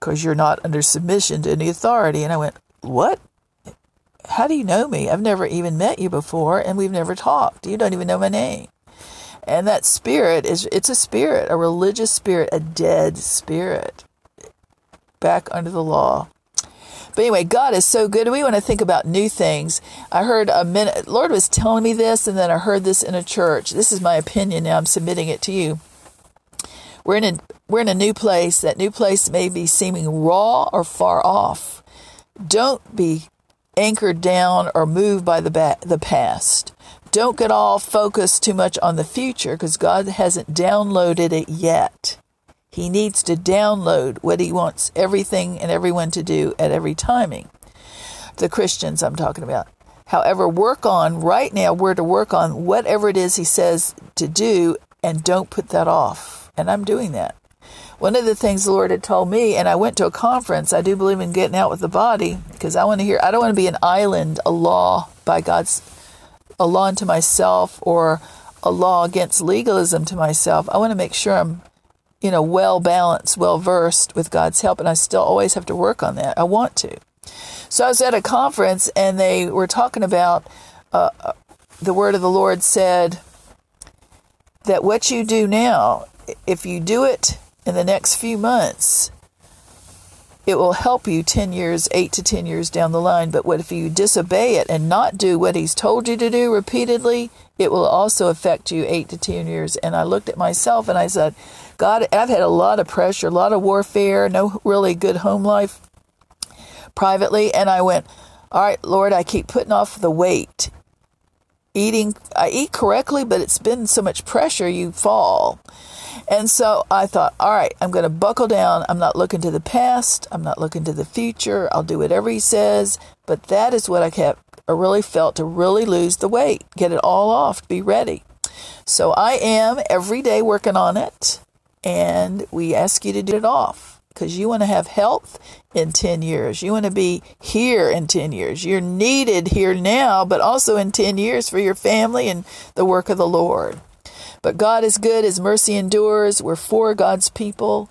because you're not under submission to any authority. And I went, What? How do you know me? I've never even met you before, and we've never talked. You don't even know my name. And that spirit is it's a spirit, a religious spirit, a dead spirit. Back under the law. But anyway, God is so good. We want to think about new things. I heard a minute, Lord was telling me this, and then I heard this in a church. This is my opinion. Now I'm submitting it to you. We're in a, we're in a new place. That new place may be seeming raw or far off. Don't be anchored down or moved by the ba- the past. Don't get all focused too much on the future because God hasn't downloaded it yet. He needs to download what he wants everything and everyone to do at every timing. The Christians I'm talking about. However, work on right now, we're to work on whatever it is he says to do and don't put that off. And I'm doing that. One of the things the Lord had told me, and I went to a conference, I do believe in getting out with the body because I want to hear, I don't want to be an island, a law by God's, a law unto myself or a law against legalism to myself. I want to make sure I'm you know, well balanced, well versed with God's help, and I still always have to work on that. I want to. So I was at a conference, and they were talking about uh, uh, the word of the Lord said that what you do now, if you do it in the next few months, it will help you 10 years, 8 to 10 years down the line. But what if you disobey it and not do what he's told you to do repeatedly, it will also affect you 8 to 10 years. And I looked at myself and I said, God, I've had a lot of pressure, a lot of warfare, no really good home life privately. And I went, All right, Lord, I keep putting off the weight. Eating, I eat correctly, but it's been so much pressure, you fall. And so I thought, all right, I'm going to buckle down. I'm not looking to the past. I'm not looking to the future. I'll do whatever he says. But that is what I kept, I really felt to really lose the weight, get it all off, be ready. So I am every day working on it. And we ask you to do it off because you want to have health in 10 years. You want to be here in 10 years. You're needed here now, but also in 10 years for your family and the work of the Lord. But God is good, His mercy endures. We're for God's people.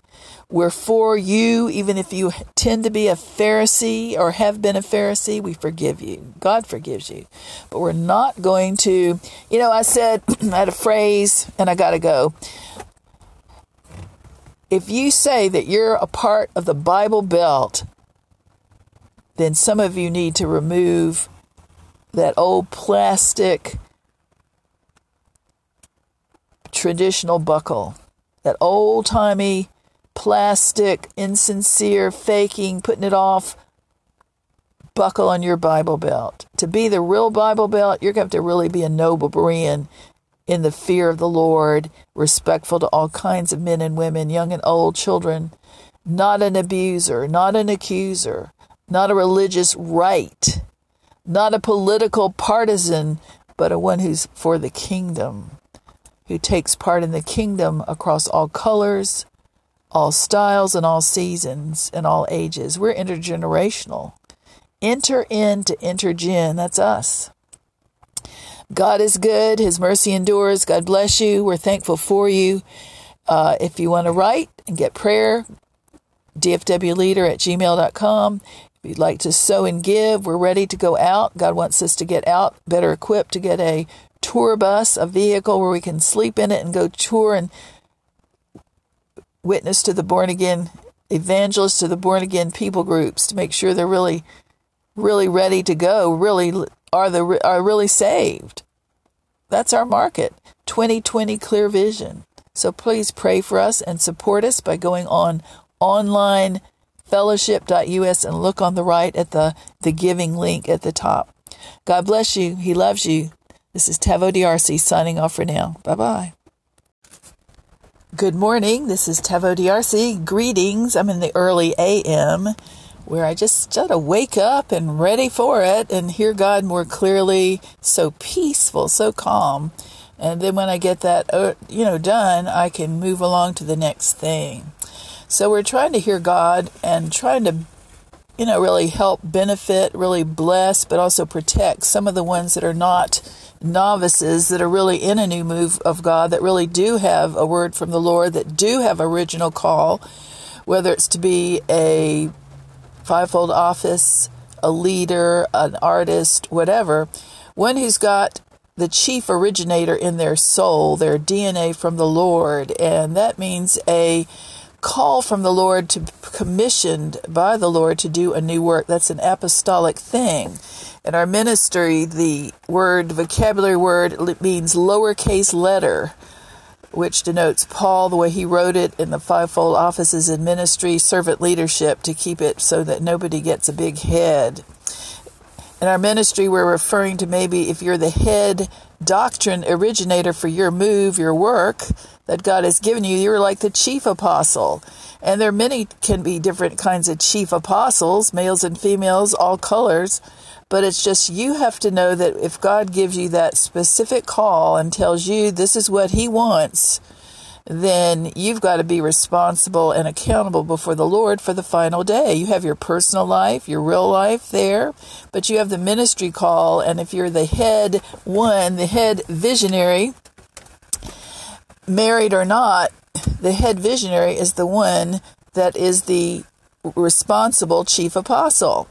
We're for you, even if you tend to be a Pharisee or have been a Pharisee, we forgive you. God forgives you. But we're not going to, you know, I said, I had a phrase and I got to go. If you say that you're a part of the Bible Belt, then some of you need to remove that old plastic traditional buckle, that old timey plastic, insincere, faking, putting it off buckle on your Bible belt. To be the real Bible belt, you're going to have to really be a noble Berean in the fear of the Lord, respectful to all kinds of men and women, young and old, children, not an abuser, not an accuser, not a religious right, not a political partisan, but a one who's for the kingdom, who takes part in the kingdom across all colors, all styles, and all seasons, and all ages. We're intergenerational. Enter in into intergen, that's us. God is good. His mercy endures. God bless you. We're thankful for you. Uh, if you want to write and get prayer, dfwleader at gmail.com. If you'd like to sow and give, we're ready to go out. God wants us to get out better equipped to get a tour bus, a vehicle where we can sleep in it and go tour and witness to the born again evangelists, to the born again people groups to make sure they're really, really ready to go, really are the are really saved. That's our market. 2020 clear vision. So please pray for us and support us by going on online fellowship.us and look on the right at the, the giving link at the top. God bless you. He loves you. This is Taveau DRC signing off for now. Bye bye. Good morning. This is Taveau DRC. Greetings. I'm in the early AM where I just got to wake up and ready for it and hear God more clearly. So peaceful, so calm. And then when I get that, uh, you know, done, I can move along to the next thing. So we're trying to hear God and trying to, you know, really help benefit, really bless, but also protect some of the ones that are not novices that are really in a new move of God, that really do have a word from the Lord, that do have original call, whether it's to be a fivefold office, a leader, an artist, whatever. One who's got the chief originator in their soul, their DNA from the Lord, and that means a call from the Lord to commissioned by the Lord to do a new work. That's an apostolic thing. In our ministry, the word, vocabulary word, means lowercase letter, which denotes Paul, the way he wrote it in the fivefold offices in ministry, servant leadership, to keep it so that nobody gets a big head. In our ministry, we're referring to maybe if you're the head doctrine originator for your move, your work, that God has given you. You're like the chief apostle. And there are many can be different kinds of chief apostles, males and females, all colors. But it's just you have to know that if God gives you that specific call and tells you this is what He wants, then you've got to be responsible and accountable before the Lord for the final day. You have your personal life, your real life there, but you have the ministry call. And if you're the head one, the head visionary, married or not, the head visionary is the one that is the responsible chief apostle.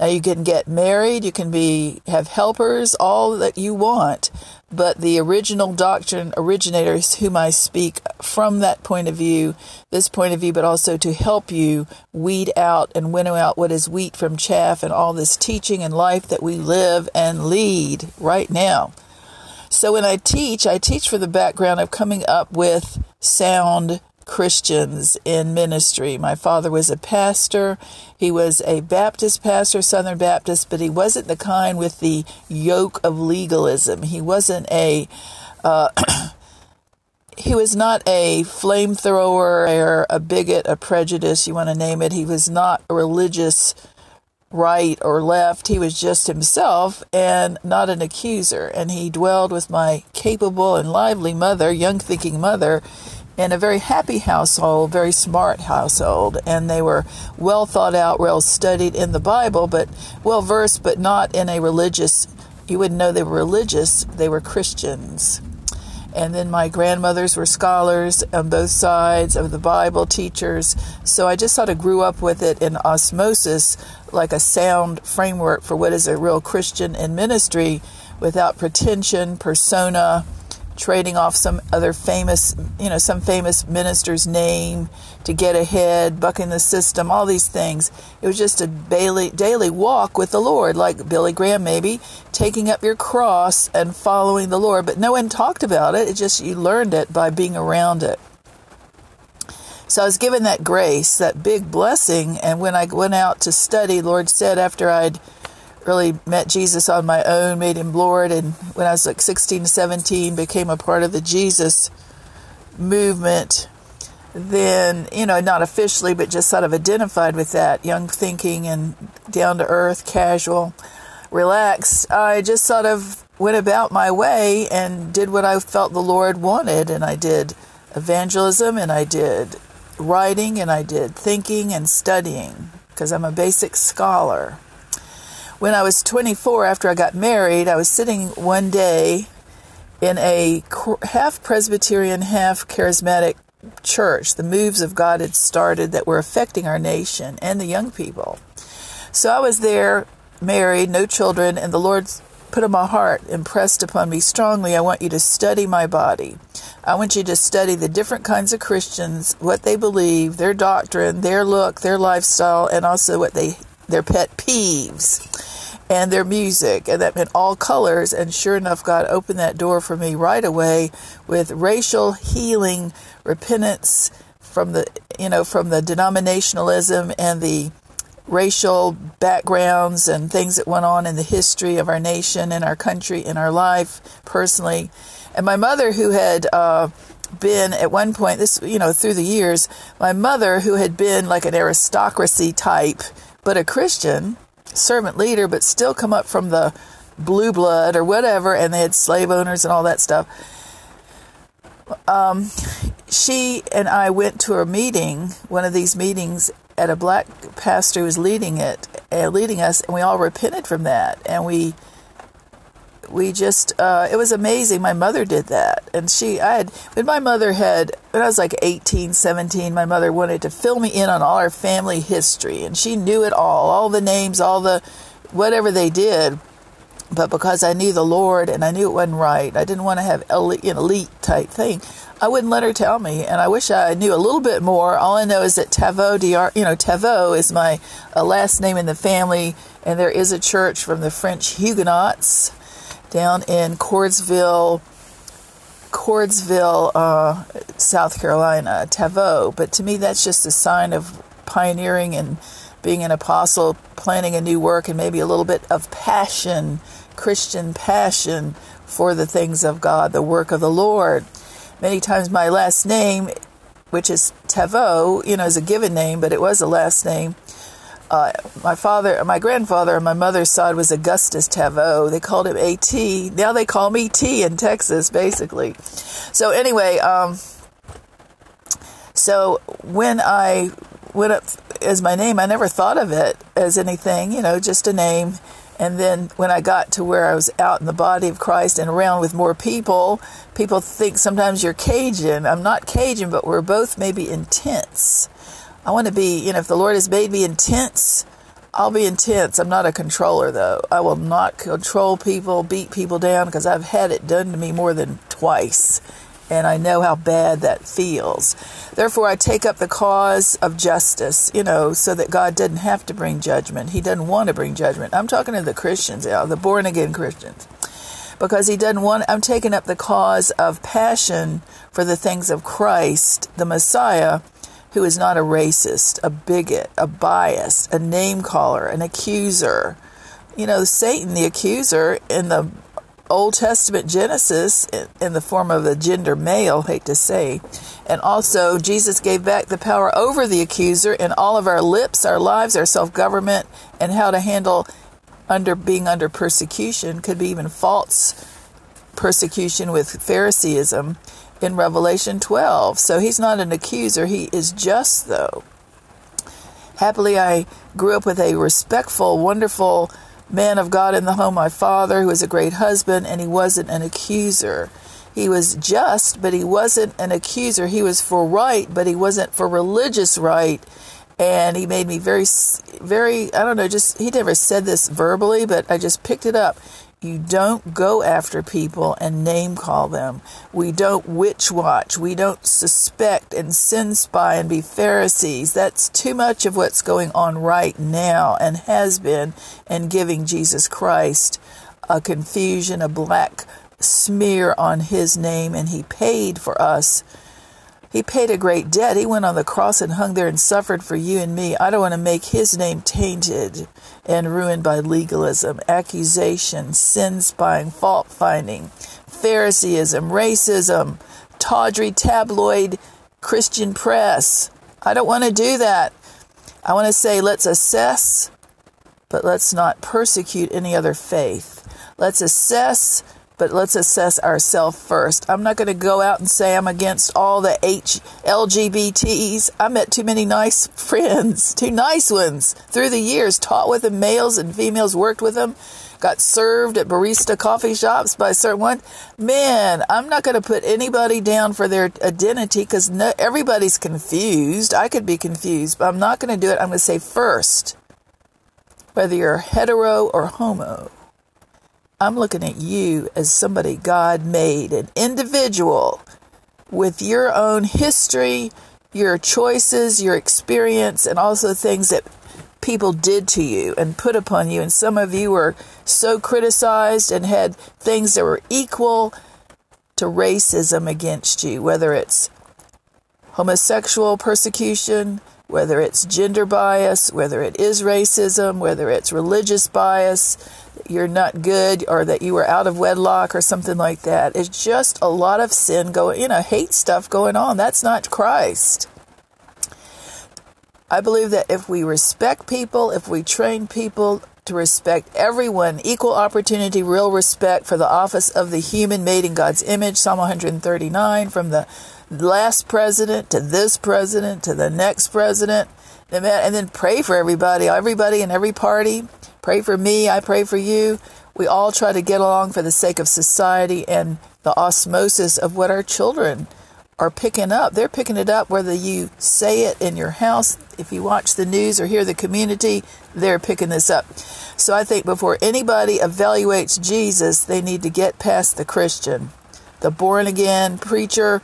Now you can get married, you can be have helpers, all that you want, but the original doctrine originators whom I speak from that point of view, this point of view, but also to help you weed out and winnow out what is wheat from chaff and all this teaching and life that we live and lead right now. So when I teach, I teach for the background of coming up with sound Christians in ministry. My father was a pastor. He was a Baptist pastor, Southern Baptist, but he wasn't the kind with the yoke of legalism. He wasn't a uh, he was not a flamethrower or a bigot, a prejudice, you want to name it. He was not a religious right or left. He was just himself and not an accuser. And he dwelled with my capable and lively mother, young thinking mother, in a very happy household, very smart household. And they were well thought out, well studied in the Bible, but well versed, but not in a religious, you wouldn't know they were religious, they were Christians. And then my grandmothers were scholars on both sides of the Bible, teachers. So I just sort of grew up with it in osmosis, like a sound framework for what is a real Christian in ministry without pretension, persona, trading off some other famous, you know, some famous minister's name to get ahead, bucking the system, all these things. It was just a daily, daily walk with the Lord, like Billy Graham maybe, taking up your cross and following the Lord. But no one talked about it. It just, you learned it by being around it. So I was given that grace, that big blessing. And when I went out to study, Lord said after I'd really met Jesus on my own, made him Lord, and when I was like 16, to 17, became a part of the Jesus movement. Then, you know, not officially, but just sort of identified with that young thinking and down to earth, casual, relaxed. I just sort of went about my way and did what I felt the Lord wanted. And I did evangelism and I did writing and I did thinking and studying because I'm a basic scholar. When I was 24, after I got married, I was sitting one day in a half Presbyterian, half charismatic church. The moves of God had started that were affecting our nation and the young people. So I was there, married, no children, and the Lord put in my heart, impressed upon me strongly, I want you to study my body. I want you to study the different kinds of Christians, what they believe, their doctrine, their look, their lifestyle, and also what they their pet peeves and their music, and that meant all colors. And sure enough, God opened that door for me right away with racial healing, repentance from the you know from the denominationalism and the racial backgrounds and things that went on in the history of our nation and our country in our life personally. And my mother, who had uh, been at one point, this you know through the years, my mother, who had been like an aristocracy type, but a Christian servant leader, but still come up from the blue blood or whatever, and they had slave owners and all that stuff. Um, she and I went to a meeting, one of these meetings at a black pastor who was leading it, uh, leading us, and we all repented from that, and we we just uh, it was amazing. My mother did that. And she i had when my mother had when i was like 18 17 my mother wanted to fill me in on all our family history. And she knew it all all the names all the whatever they did. But because i knew the lord and i knew it wasn't right i didn't want to have elite, an elite type thing i wouldn't let her tell me. And i wish i knew a little bit more. All i know is that Taveau dr you know Taveau is my uh, last name in the family. And there is a church from the french huguenots down in Cordesville, Cordesville, uh, South Carolina, Taveau. But to me, that's just a sign of pioneering and being an apostle, planning a new work, and maybe a little bit of passion, Christian passion for the things of God, the work of the Lord. Many times, my last name, which is Taveau, you know, is a given name, but it was a last name uh, my father, my grandfather on my mother's side was Augustus Taveau. They called him AT. Now they call me T in Texas, basically. So anyway, um, so when I went up as my name, I never thought of it as anything, you know, just a name. And then when I got to where I was out in the body of Christ and around with more people, people think sometimes you're Cajun. I'm not Cajun, but we're both maybe intense. I want to be, you know, if the Lord has made me intense, I'll be intense. I'm not a controller, though. I will not control people, beat people down, because I've had it done to me more than twice. And I know how bad that feels. Therefore, I take up the cause of justice, you know, so that God doesn't have to bring judgment. He doesn't want to bring judgment. I'm talking to the Christians, you know, the born again Christians. Because He doesn't want, I'm taking up the cause of passion for the things of Christ, the Messiah who is not a racist, a bigot, a bias, a name caller, an accuser. You know, Satan, the accuser, in the Old Testament Genesis, in the form of a gender male, hate to say, and also Jesus gave back the power over the accuser in all of our lips, our lives, our self government, and how to handle under being under persecution, could be even false persecution with Phariseeism in Revelation 12. So he's not an accuser, he is just, though. Happily, I grew up with a respectful, wonderful man of God in the home, my father, who was a great husband, and he wasn't an accuser. He was just, but he wasn't an accuser. He was for right, but he wasn't for religious right. And he made me very, very, I don't know, just, he never said this verbally, but I just picked it up. You don't go after people and name call them. We don't witch watch. We don't suspect and sin spy and be Pharisees. That's too much of what's going on right now and has been in giving Jesus Christ a confusion, a black smear on his name, and he paid for us he paid a great debt. He went on the cross and hung there and suffered for you and me. I don't want to make his name tainted and ruined by legalism, accusation, sin spying, fault finding, Phariseeism, racism, tawdry tabloid Christian press. I don't want to do that. I want to say let's assess, but let's not persecute any other faith. Let's assess but let's assess ourselves first. I'm not going to go out and say I'm against all the H LGBTs. I met too many nice friends, too nice ones through the years, taught with them, males and females, worked with them, got served at barista coffee shops by certain one. Man, I'm not going to put anybody down for their identity because no, everybody's confused. I could be confused, but I'm not going to do it. I'm going to say first, whether you're hetero or homo I'm looking at you as somebody God made, an individual with your own history, your choices, your experience, and also things that people did to you and put upon you. And some of you were so criticized and had things that were equal to racism against you, whether it's homosexual persecution, whether it's gender bias, whether it is racism, whether it's religious bias, you're not good or that you were out of wedlock or something like that. It's just a lot of sin going, you know, hate stuff going on. That's not Christ. I believe that if we respect people, if we train people to respect everyone, equal opportunity, real respect for the office of the human made in God's image, Psalm 139, from the last president to this president to the next president, and then pray for everybody, everybody in every party. Pray for me, I pray for you. We all try to get along for the sake of society and the osmosis of what our children are picking up. They're picking it up whether you say it in your house, if you watch the news or hear the community, they're picking this up. So I think before anybody evaluates Jesus, they need to get past the Christian, the born again preacher,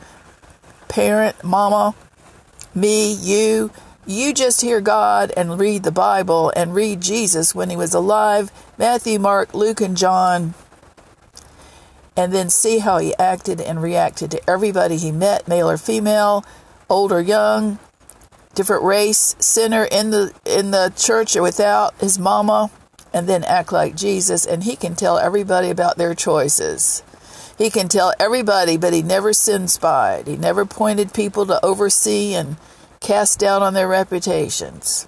parent, mama, me, you. You just hear God and read the Bible and read Jesus when he was alive Matthew, Mark, Luke, and John and then see how he acted and reacted to everybody he met, male or female, old or young, different race, sinner in the in the church or without, his mama, and then act like Jesus and he can tell everybody about their choices. He can tell everybody, but he never sin spied. He never pointed people to oversee and cast down on their reputations.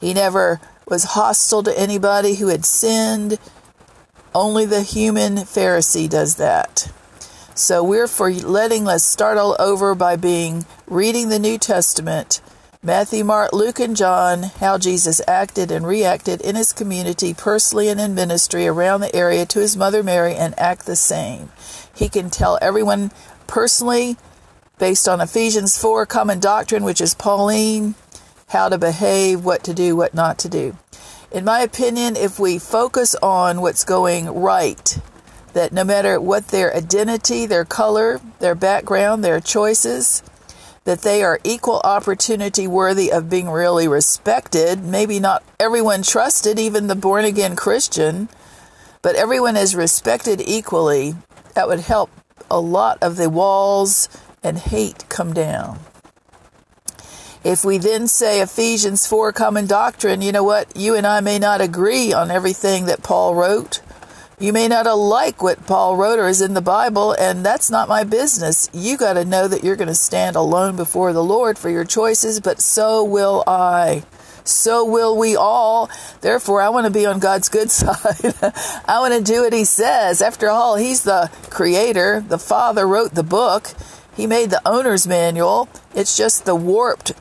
He never was hostile to anybody who had sinned. Only the human Pharisee does that. So we're for letting, let's start all over by being reading the New Testament, Matthew, Mark, Luke, and John, how Jesus acted and reacted in his community, personally and in ministry around the area to his mother Mary, and act the same. He can tell everyone personally, based on Ephesians 4, common doctrine, which is Pauline, how to behave, what to do, what not to do in my opinion, if we focus on what's going right, that no matter what their identity, their color, their background, their choices, that they are equal opportunity worthy of being really respected. Maybe not everyone trusted, even the born again Christian, but everyone is respected equally. That would help a lot of the walls and hate come down. If we then say Ephesians 4 common doctrine, you know what? You and I may not agree on everything that Paul wrote. You may not like what Paul wrote or is in the Bible, and that's not my business. You got to know that you're going to stand alone before the Lord for your choices, but so will I. So will we all. Therefore, I want to be on God's good side. I want to do what He says. After all, He's the creator. The Father wrote the book. He made the owner's manual. It's just the warped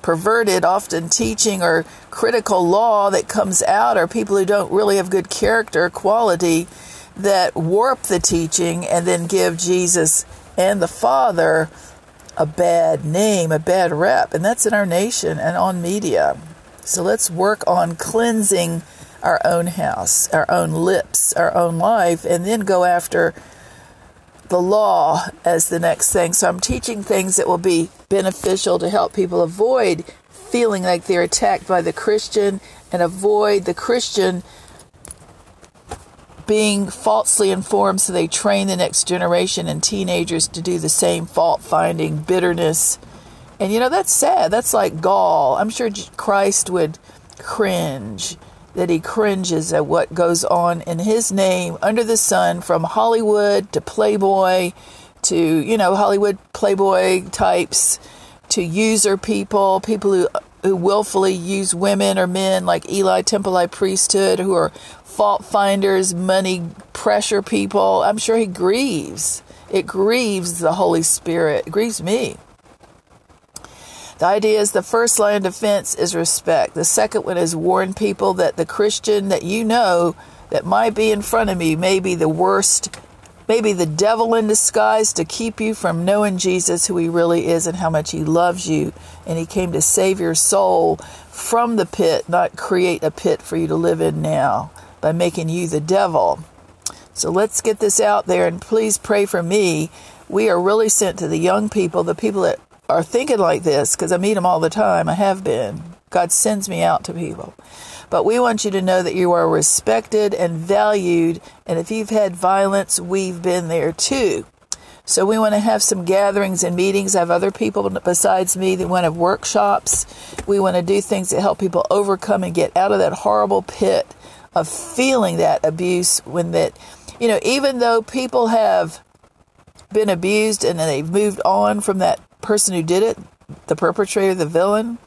perverted, often teaching or critical law that comes out, or people who don't really have good character quality that warp the teaching and then give Jesus and the Father a bad name, a bad rep. And that's in our nation and on media. So let's work on cleansing our own house, our own lips, our own life, and then go after the law as the next thing. So I'm teaching things that will be beneficial to help people avoid feeling like they're attacked by the Christian and avoid the Christian being falsely informed so they train the next generation and teenagers to do the same fault finding, bitterness. And you know, that's sad. That's like gall. I'm sure Christ would cringe that he cringes at what goes on in his name under the sun from Hollywood to Playboy to, you know, Hollywood Playboy types to user people, people who who willfully use women or men like Eli Temple priesthood who are fault finders, money pressure people. I'm sure he grieves. It grieves the Holy Spirit. It grieves me. The idea is the first line of defense is respect. The second one is warn people that the Christian that you know that might be in front of me may be the worst, maybe the devil in disguise to keep you from knowing Jesus, who he really is, and how much he loves you. And he came to save your soul from the pit, not create a pit for you to live in now by making you the devil. So let's get this out there and please pray for me. We are really sent to the young people, the people that are thinking like this, because I meet them all the time. I have been. God sends me out to people. But we want you to know that you are respected and valued. And if you've had violence, we've been there too. So we want to have some gatherings and meetings. I have other people besides me that want to have workshops. We want to do things that help people overcome and get out of that horrible pit of feeling that abuse when that, you know, even though people have been abused and they've moved on from that person who did it, the perpetrator, the villain,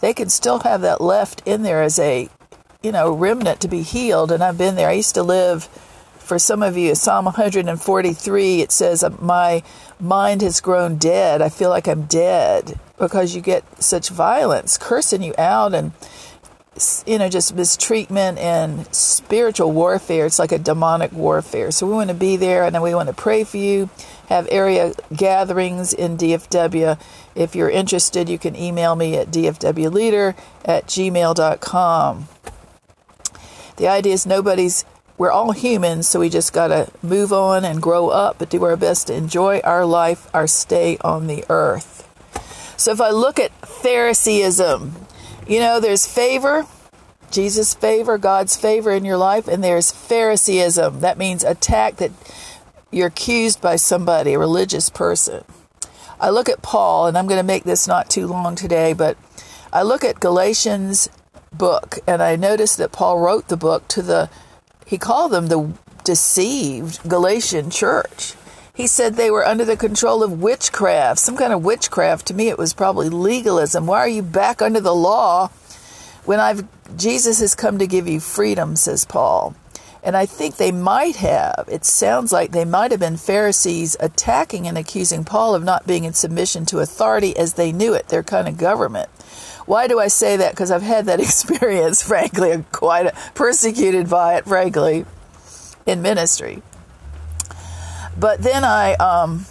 they can still have that left in there as a, you know, remnant to be healed. And I've been there. I used to live, for some of you, Psalm 143, it says, uh, My mind has grown dead. I feel like I'm dead because you get such violence cursing you out and you know, just mistreatment and spiritual warfare. It's like a demonic warfare. So we want to be there and then we want to pray for you, have area gatherings in DFW. If you're interested, you can email me at dfwleader at gmail.com. The idea is nobody's, we're all humans, so we just got to move on and grow up, but do our best to enjoy our life, our stay on the earth. So if I look at Phariseeism, you know, there's favor, Jesus' favor, God's favor in your life, and there's Phariseeism. That means attack that you're accused by somebody, a religious person. I look at Paul, and I'm going to make this not too long today, but I look at Galatians book, and I notice that Paul wrote the book to the, he called them the deceived Galatian church. He said they were under the control of witchcraft, some kind of witchcraft. To me, it was probably legalism. Why are you back under the law when I've Jesus has come to give you freedom, says Paul. And I think they might have. It sounds like they might have been Pharisees attacking and accusing Paul of not being in submission to authority as they knew it, their kind of government. Why do I say that? Because I've had that experience, frankly. I'm quite persecuted by it, frankly, in ministry. But then I, um,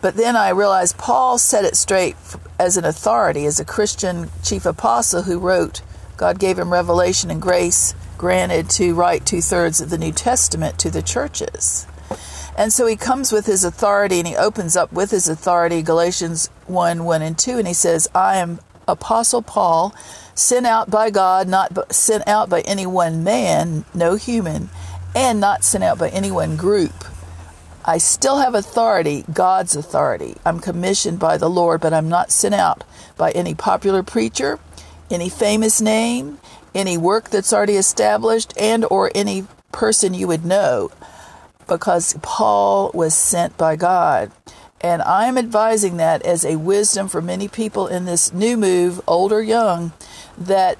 but then I realized Paul set it straight as an authority, as a Christian chief apostle who wrote, God gave him revelation and grace granted to write two thirds of the New Testament to the churches. And so he comes with his authority and he opens up with his authority Galatians 1 1 and 2, and he says, I am Apostle Paul, sent out by God, not sent out by any one man, no human, and not sent out by any one group I still have authority, God's authority. I'm commissioned by the Lord, but I'm not sent out by any popular preacher, any famous name, any work that's already established, and or any person you would know because Paul was sent by God. And I'm advising that as a wisdom for many people in this new move, old or young, that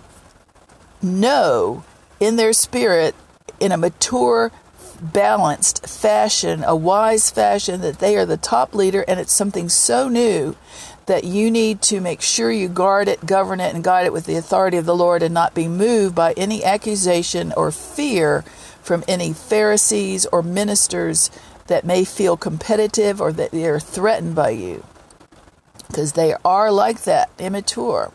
know in their spirit, in a mature balanced fashion, a wise fashion, that they are the top leader and it's something so new that you need to make sure you guard it, govern it, and guide it with the authority of the Lord and not be moved by any accusation or fear from any Pharisees or ministers that may feel competitive or that they are threatened by you. Because they are like that, immature.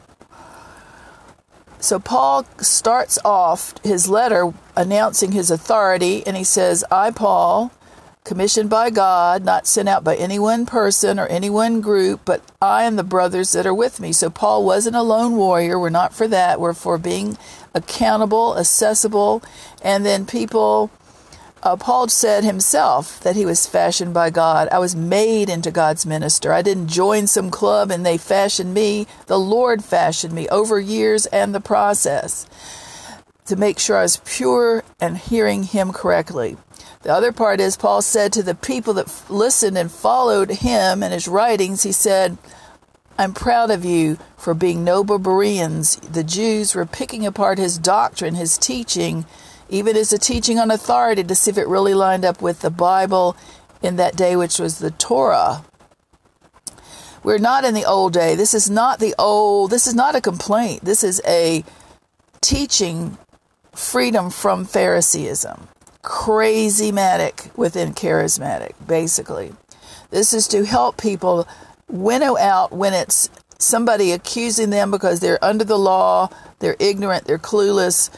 So Paul starts off his letter announcing his authority, and he says, I, Paul, commissioned by God, not sent out by any one person or any one group, but I and the brothers that are with me. So Paul wasn't a lone warrior. We're not for that. We're for being accountable, accessible, and then people uh, Paul said himself that he was fashioned by God. I was made into God's minister. I didn't join some club and they fashioned me. The Lord fashioned me over years and the process to make sure I was pure and hearing Him correctly. The other part is Paul said to the people that listened and followed him and his writings, he said, I'm proud of you for being noble Bereans. The Jews were picking apart his doctrine, his teaching, even as a teaching on authority to see if it really lined up with the Bible in that day, which was the Torah. We're not in the old day. This is not the old, this is not a complaint. This is a teaching freedom from Phariseeism. Crazy matic within charismatic, basically. This is to help people winnow out when it's somebody accusing them because they're under the law, they're ignorant, they're clueless,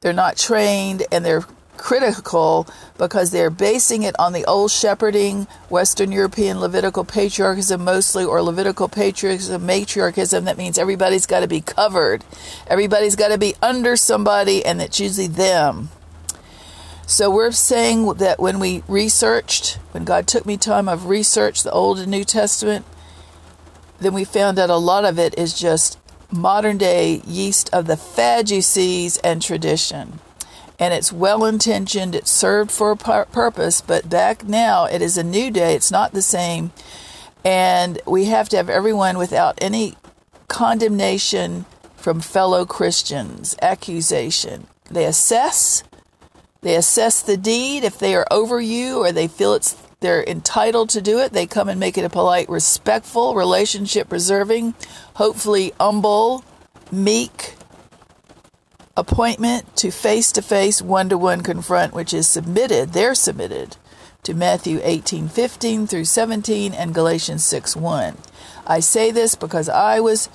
they're not trained and they're critical because they're basing it on the old shepherding, Western European Levitical patriarchism mostly, or Levitical patriarchism, matriarchism. That means everybody's got to be covered. Everybody's got to be under somebody, and it's usually them. So we're saying that when we researched, when God took me time of research the Old and New Testament, then we found that a lot of it is just modern day yeast of the Sadducees and tradition. And it's well intentioned, it served for a purpose, but back now it is a new day, it's not the same. And we have to have everyone without any condemnation from fellow Christians, accusation. They assess, they assess the deed if they are over you or they feel it's they're entitled to do it. They come and make it a polite, respectful, relationship preserving, hopefully humble, meek appointment to face to face, one to one confront, which is submitted, they're submitted to Matthew 18 15 through 17 and Galatians 6 1. I say this because I was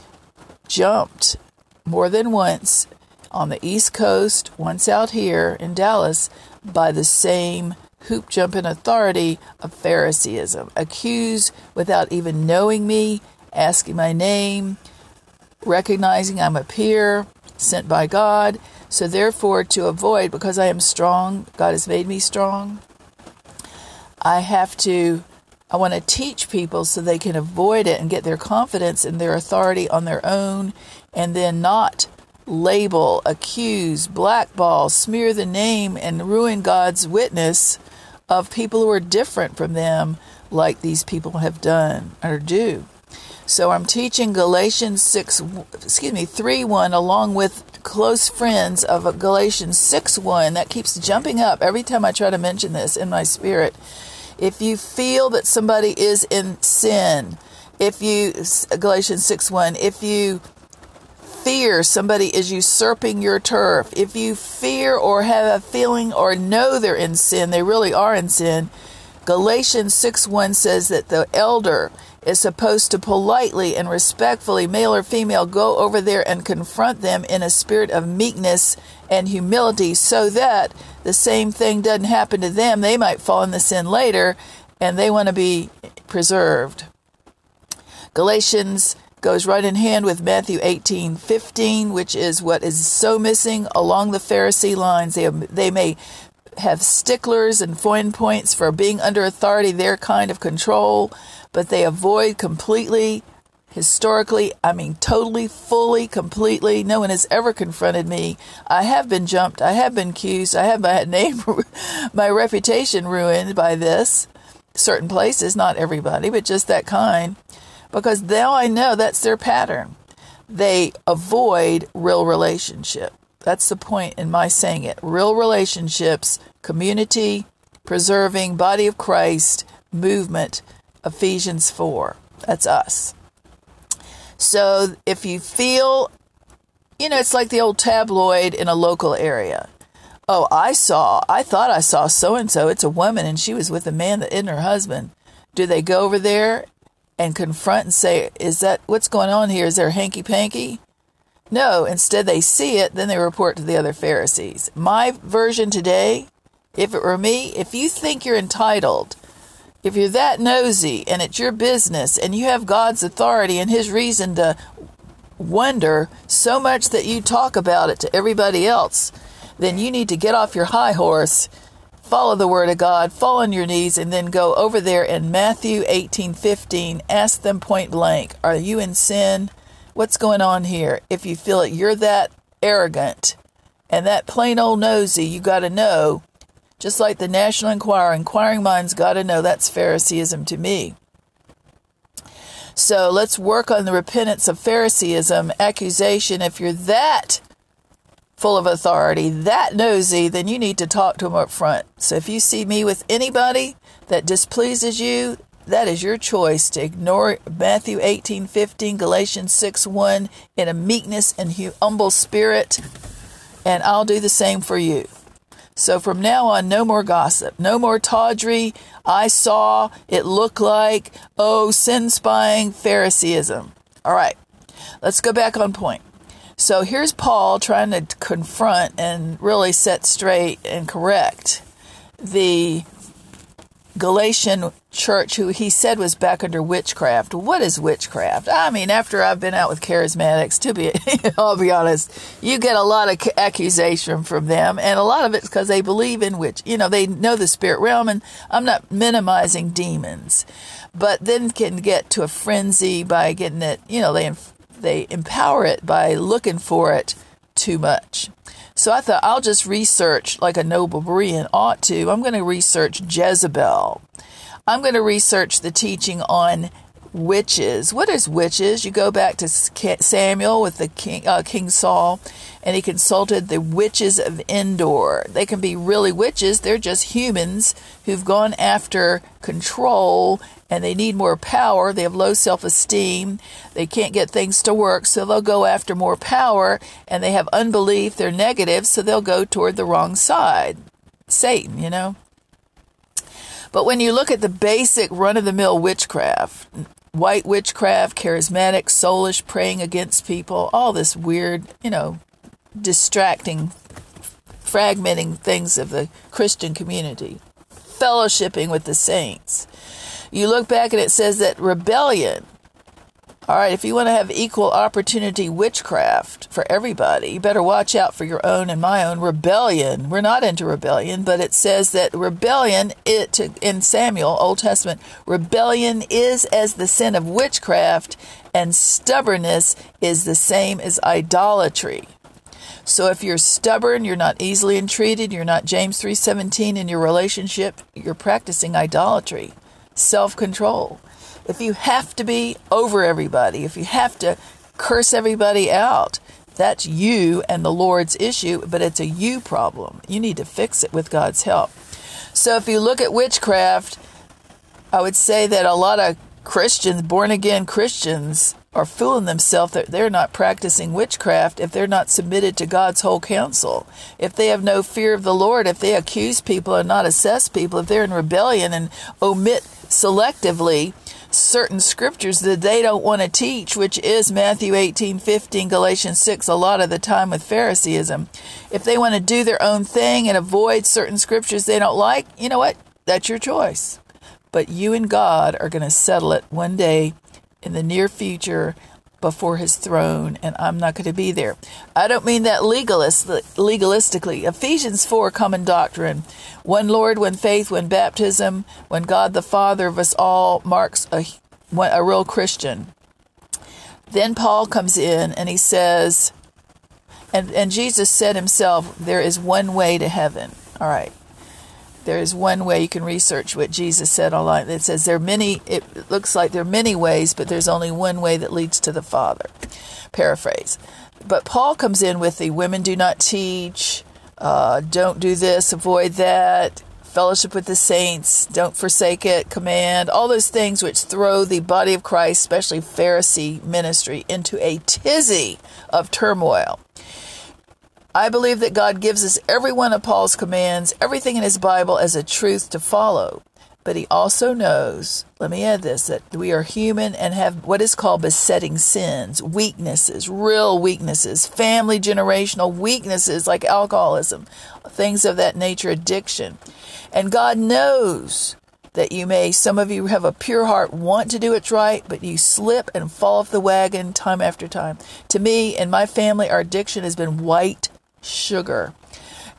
jumped more than once on the East Coast, once out here in Dallas, by the same hoop jumping authority of Phariseeism, accused without even knowing me, asking my name, recognizing I'm a peer sent by God. So, therefore, to avoid, because I am strong, God has made me strong, I have to, I want to teach people so they can avoid it and get their confidence in their authority on their own and then not label, accuse, blackball, smear the name, and ruin God's witness of people who are different from them, like these people have done or do. So I'm teaching Galatians 6, excuse me, 3 1, along with close friends of Galatians 6 1. That keeps jumping up every time I try to mention this in my spirit. If you feel that somebody is in sin, if you, Galatians 6 1, if you fear somebody is usurping your turf, if you fear or have a feeling or know they're in sin, they really are in sin. Galatians 6 1 says that the elder is supposed to politely and respectfully, male or female, go over there and confront them in a spirit of meekness and humility so that the same thing doesn't happen to them. They might fall in the sin later and they want to be preserved. Galatians goes right in hand with Matthew 18 15, which is what is so missing along the Pharisee lines. They, they may have sticklers and fine points for being under authority, their kind of control, but they avoid completely, historically, I mean, totally, fully, completely. No one has ever confronted me. I have been jumped. I have been accused. I have my name, my reputation ruined by this. Certain places, not everybody, but just that kind because now I know that's their pattern. They avoid real relationship. That's the point in my saying it. Real relationships, community, preserving, body of Christ, movement, Ephesians 4. That's us. So if you feel, you know, it's like the old tabloid in a local area. Oh, I saw, I thought I saw so and so. It's a woman and she was with a man that isn't her husband. Do they go over there and confront and say, Is that what's going on here? Is there hanky panky? No, instead they see it, then they report to the other Pharisees. My version today, if it were me, if you think you're entitled, if you're that nosy and it's your business and you have God's authority and His reason to wonder so much that you talk about it to everybody else, then you need to get off your high horse, follow the word of God, fall on your knees, and then go over there in Matthew 18 15, ask them point blank, Are you in sin? What's going on here? If you feel it, you're that arrogant and that plain old nosy, you got to know, just like the National Enquirer, inquiring minds got to know that's Phariseeism to me. So let's work on the repentance of Phariseeism, accusation. If you're that full of authority, that nosy, then you need to talk to them up front. So if you see me with anybody that displeases you, that is your choice to ignore Matthew 18 15, Galatians 6 1 in a meekness and humble spirit, and I'll do the same for you. So from now on, no more gossip, no more tawdry. I saw, it looked like, oh, sin spying, Phariseeism. All right, let's go back on point. So here's Paul trying to confront and really set straight and correct the Galatian church who he said was back under witchcraft. What is witchcraft? I mean, after I've been out with charismatics, to be, I'll be honest, you get a lot of accusation from them, and a lot of it's because they believe in witch. You know, they know the spirit realm, and I'm not minimizing demons, but then can get to a frenzy by getting it. You know, they they empower it by looking for it too much. So I thought I'll just research like a noble Berean ought to. I'm going to research Jezebel. I'm going to research the teaching on witches. What is witches? You go back to Samuel with the king, uh, King Saul, and he consulted the witches of Endor. They can be really witches. They're just humans who've gone after control and they need more power. They have low self esteem. They can't get things to work, so they'll go after more power. And they have unbelief. They're negative, so they'll go toward the wrong side. Satan, you know. But when you look at the basic run of the mill witchcraft, white witchcraft, charismatic, soulish, praying against people, all this weird, you know, distracting, fragmenting things of the Christian community, fellowshipping with the saints. You look back and it says that rebellion all right, if you want to have equal opportunity witchcraft for everybody, you better watch out for your own and my own rebellion. We're not into rebellion, but it says that rebellion it in Samuel, Old Testament, rebellion is as the sin of witchcraft and stubbornness is the same as idolatry. So if you're stubborn, you're not easily entreated, you're not James 3:17 in your relationship, you're practicing idolatry, self-control if you have to be over everybody, if you have to curse everybody out, that's you and the Lord's issue, but it's a you problem. You need to fix it with God's help. So if you look at witchcraft, I would say that a lot of Christians, born again Christians, are fooling themselves that they're not practicing witchcraft if they're not submitted to God's whole counsel. If they have no fear of the Lord, if they accuse people and not assess people, if they're in rebellion and omit selectively certain scriptures that they don't want to teach, which is Matthew 18, 15, Galatians 6, a lot of the time with Phariseeism. If they want to do their own thing and avoid certain scriptures they don't like, you know what? That's your choice. But you and God are going to settle it one day in the near future before his throne, and I'm not going to be there. I don't mean that legalist, legalistically. Ephesians 4, common doctrine. One Lord, one faith, one baptism, when God the Father of us all marks a, a real Christian. Then Paul comes in and he says, and, and Jesus said himself, there is one way to heaven. All right. There is one way you can research what Jesus said online. It says there are many, it looks like there are many ways, but there's only one way that leads to the Father. Paraphrase. But Paul comes in with the women do not teach, uh, don't do this, avoid that, fellowship with the saints, don't forsake it, command, all those things which throw the body of Christ, especially Pharisee ministry, into a tizzy of turmoil. I believe that God gives us every one of Paul's commands, everything in his Bible as a truth to follow. But he also knows, let me add this, that we are human and have what is called besetting sins, weaknesses, real weaknesses, family generational weaknesses like alcoholism, things of that nature, addiction. And God knows that you may, some of you have a pure heart, want to do it right, but you slip and fall off the wagon time after time. To me and my family, our addiction has been white sugar.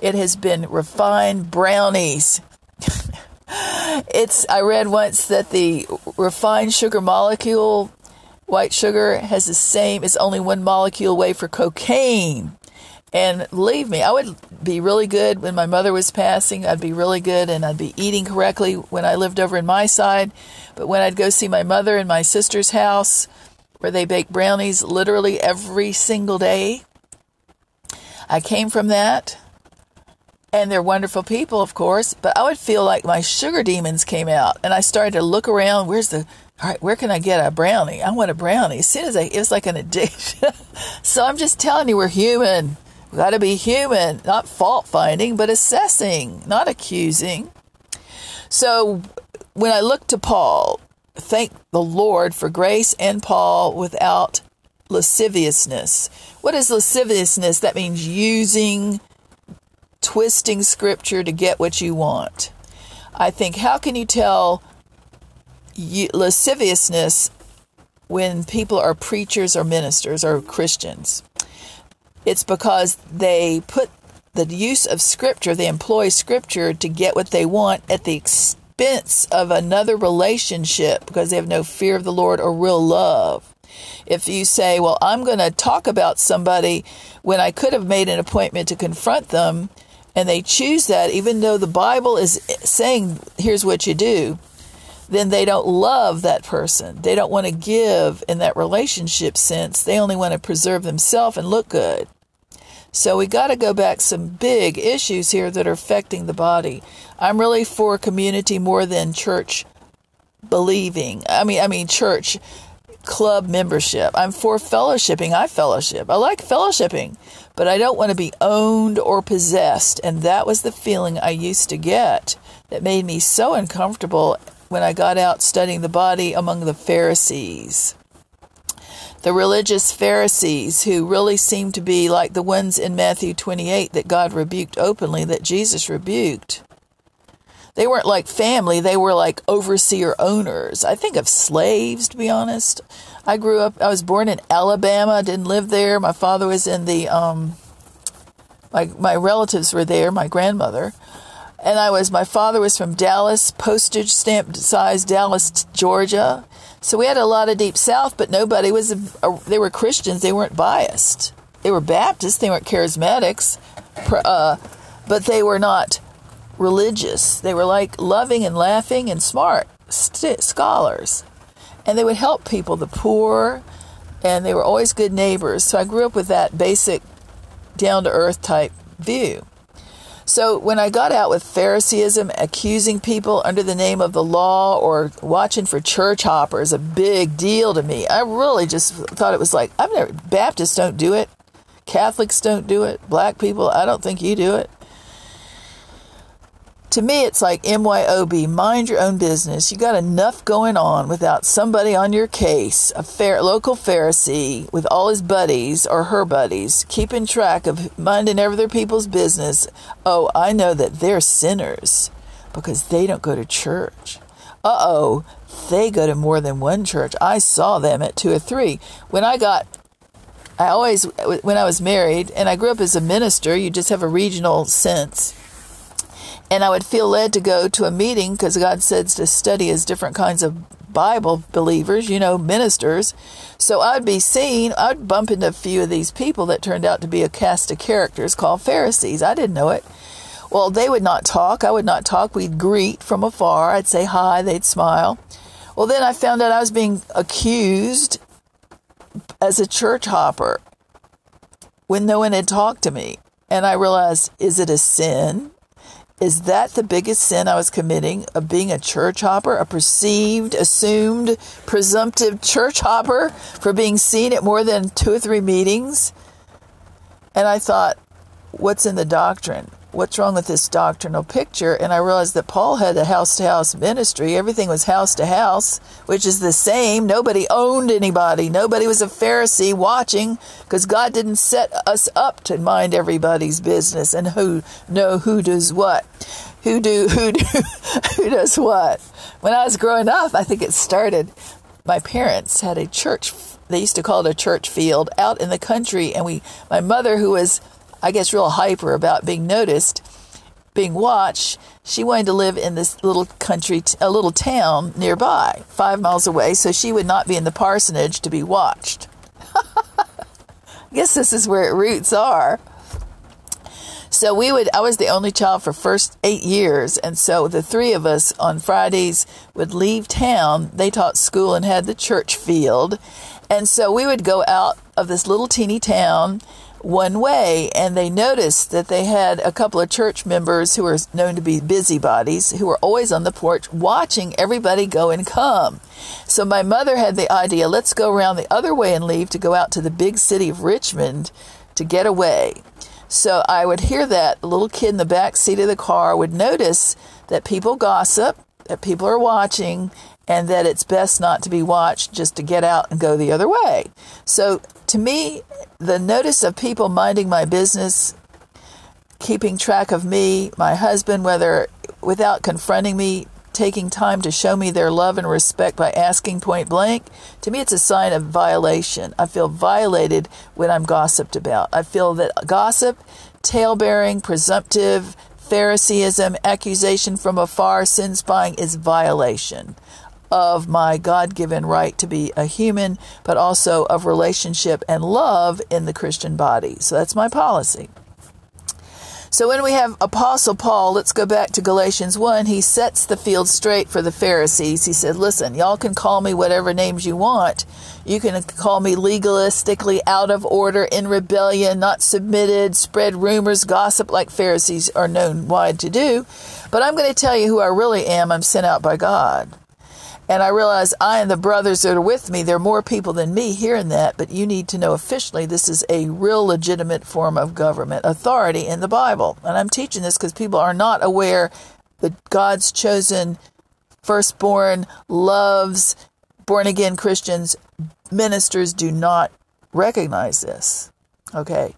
It has been refined brownies. it's I read once that the refined sugar molecule, white sugar, has the same. It's only one molecule away for cocaine. And believe me, I would be really good when my mother was passing. I'd be really good and I'd be eating correctly when I lived over in my side. But when I'd go see my mother in my sister's house, where they bake brownies literally every single day, I came from that. And they're wonderful people, of course, but I would feel like my sugar demons came out. And I started to look around. Where's the, all right, where can I get a brownie? I want a brownie. As soon as I, it was like an addiction. so I'm just telling you, we're human. We got to be human, not fault finding, but assessing, not accusing. So when I look to Paul, thank the Lord for grace and Paul without lasciviousness. What is lasciviousness? That means using, twisting scripture to get what you want. I think, how can you tell lasciviousness when people are preachers or ministers or Christians? It's because they put the use of scripture, they employ scripture to get what they want at the expense of another relationship because they have no fear of the Lord or real love. If you say, Well, I'm going to talk about somebody when I could have made an appointment to confront them, and they choose that, even though the Bible is saying, Here's what you do, then they don't love that person. They don't want to give in that relationship sense. They only want to preserve themselves and look good. So we got to go back some big issues here that are affecting the body. I'm really for community more than church believing. I mean, I mean church club membership. I'm for fellowshipping. I fellowship. I like fellowshipping, but I don't want to be owned or possessed. And that was the feeling I used to get that made me so uncomfortable when I got out studying the body among the Pharisees. The religious Pharisees, who really seemed to be like the ones in Matthew 28 that God rebuked openly, that Jesus rebuked. They weren't like family, they were like overseer owners. I think of slaves, to be honest. I grew up, I was born in Alabama, didn't live there. My father was in the, um, my, my relatives were there, my grandmother. And I was, my father was from Dallas, postage stamp size Dallas, Georgia. So we had a lot of deep south, but nobody was, a, a, they were Christians, they weren't biased. They were Baptists, they weren't charismatics, uh, but they were not religious. They were like loving and laughing and smart st- scholars. And they would help people, the poor, and they were always good neighbors. So I grew up with that basic down to earth type view. So when I got out with Phariseeism, accusing people under the name of the law or watching for church hoppers, a big deal to me. I really just thought it was like, I've never, Baptists don't do it. Catholics don't do it. Black people, I don't think you do it to me, it's like MYOB, mind your own business. You got enough going on without somebody on your case, a fair, local Pharisee with all his buddies or her buddies, keeping track of minding other people's business. Oh, I know that they're sinners because they don't go to church. Uh oh, they go to more than one church. I saw them at two or three. When I got I always, when I was married, and I grew up as a minister, you just have a regional sense and I would feel led to go to a meeting because God says to study as different kinds of Bible believers, you know, ministers. So I'd be seen, I'd bump into a few of these people that turned out to be a cast of characters called Pharisees. I didn't know it. Well, they would not talk. I would not talk. We'd greet from afar. I'd say hi. They'd smile. Well, then I found out I was being accused as a church hopper when no one had talked to me. And I realized, is it a sin? Is that the biggest sin I was committing of being a church hopper, a perceived, assumed, presumptive church hopper for being seen at more than two or three meetings? And I thought, what's in the doctrine? What's wrong with this doctrinal picture? And I realized that Paul had a house to house ministry. Everything was house to house, which is the same. Nobody owned anybody. Nobody was a Pharisee watching because God didn't set us up to mind everybody's business and who know who does what. Who do who do who does what? When I was growing up, I think it started my parents had a church they used to call it a church field out in the country and we my mother who was I guess, real hyper about being noticed, being watched. She wanted to live in this little country, a little town nearby, five miles away, so she would not be in the parsonage to be watched. I guess this is where roots are. So we would, I was the only child for first eight years. And so the three of us on Fridays would leave town. They taught school and had the church field. And so we would go out of this little teeny town one way, and they noticed that they had a couple of church members who were known to be busybodies who were always on the porch watching everybody go and come. So my mother had the idea let's go around the other way and leave to go out to the big city of Richmond to get away. So I would hear that. The little kid in the back seat of the car would notice that people gossip, that people are watching, and that it's best not to be watched just to get out and go the other way. So to me, the notice of people minding my business, keeping track of me, my husband, whether without confronting me, taking time to show me their love and respect by asking point blank, to me it's a sign of violation. I feel violated when I'm gossiped about. I feel that gossip, tale bearing, presumptive, Phariseeism, accusation from afar, sin spying is violation of my God given right to be a human, but also of relationship and love in the Christian body. So that's my policy. So when we have Apostle Paul, let's go back to Galatians 1, he sets the field straight for the Pharisees. He said, Listen, y'all can call me whatever names you want. You can call me legalistically out of order, in rebellion, not submitted, spread rumors, gossip like Pharisees are known wide to do. But I'm going to tell you who I really am. I'm sent out by God. And I realize I and the brothers that are with me, there are more people than me hearing that, but you need to know officially this is a real legitimate form of government authority in the Bible. And I'm teaching this because people are not aware that God's chosen firstborn loves born again Christians. Ministers do not recognize this. Okay.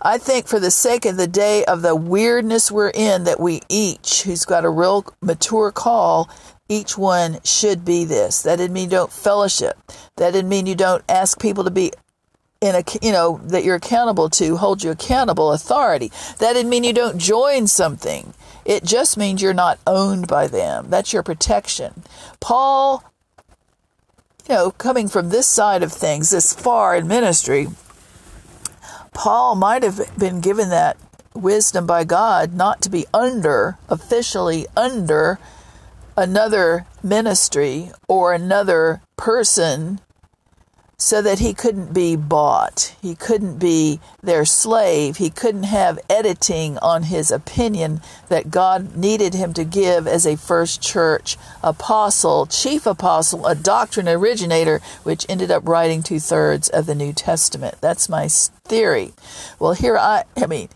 I think for the sake of the day of the weirdness we're in, that we each, who's got a real mature call, each one should be this. That didn't mean you don't fellowship. That didn't mean you don't ask people to be in a you know that you're accountable to hold you accountable authority. That didn't mean you don't join something. It just means you're not owned by them. That's your protection. Paul, you know, coming from this side of things, this far in ministry, Paul might have been given that wisdom by God not to be under, officially under another ministry or another person so that he couldn't be bought. He couldn't be their slave. He couldn't have editing on his opinion that God needed him to give as a first church apostle, chief apostle, a doctrine originator, which ended up writing two thirds of the New Testament. That's my theory. Well, here I, I mean,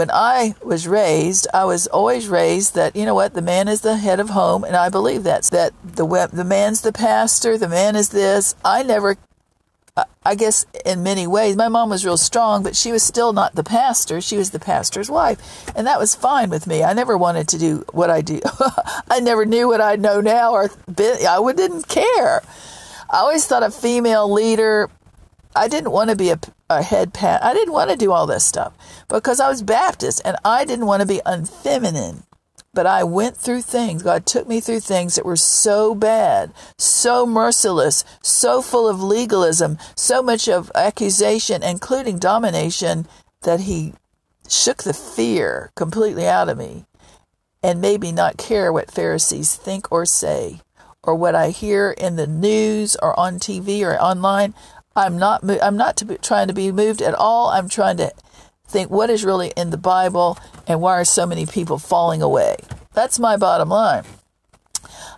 when I was raised, I was always raised that you know what the man is the head of home, and I believe that's that the the man's the pastor, the man is this. I never, I guess, in many ways, my mom was real strong, but she was still not the pastor. She was the pastor's wife, and that was fine with me. I never wanted to do what I do. I never knew what I know now, or I didn't care. I always thought a female leader I didn't want to be a, a head pat. I didn't want to do all this stuff because I was Baptist and I didn't want to be unfeminine. But I went through things. God took me through things that were so bad, so merciless, so full of legalism, so much of accusation, including domination, that He shook the fear completely out of me and made me not care what Pharisees think or say or what I hear in the news or on TV or online. I'm not I'm not to be, trying to be moved at all. I'm trying to think what is really in the Bible and why are so many people falling away. That's my bottom line.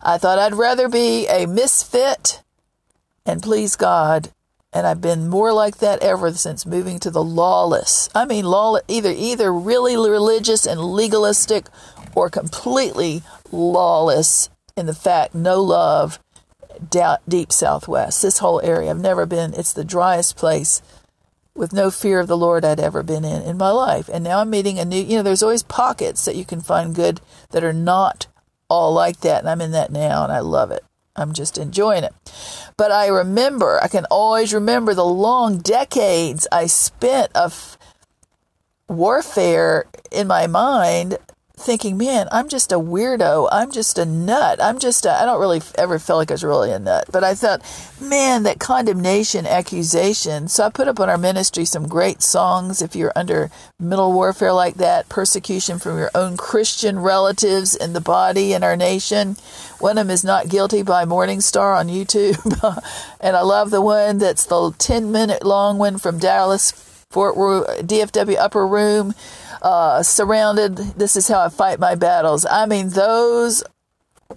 I thought I'd rather be a misfit and please God and I've been more like that ever since moving to the lawless. I mean, law either either really religious and legalistic, or completely lawless in the fact no love. Deep Southwest, this whole area, I've never been. It's the driest place with no fear of the Lord I'd ever been in in my life. And now I'm meeting a new. You know, there's always pockets that you can find good that are not all like that, and I'm in that now, and I love it. I'm just enjoying it. But I remember, I can always remember the long decades I spent of warfare in my mind thinking, man, I'm just a weirdo. I'm just a nut. I'm just, I don't really ever feel like I was really a nut. But I thought, man, that condemnation, accusation. So I put up on our ministry some great songs if you're under middle warfare like that, persecution from your own Christian relatives in the body in our nation. One of them is Not Guilty by Morning Star on YouTube. and I love the one that's the 10 minute long one from Dallas Fort DFW Upper Room uh, surrounded. This is how I fight my battles. I mean, those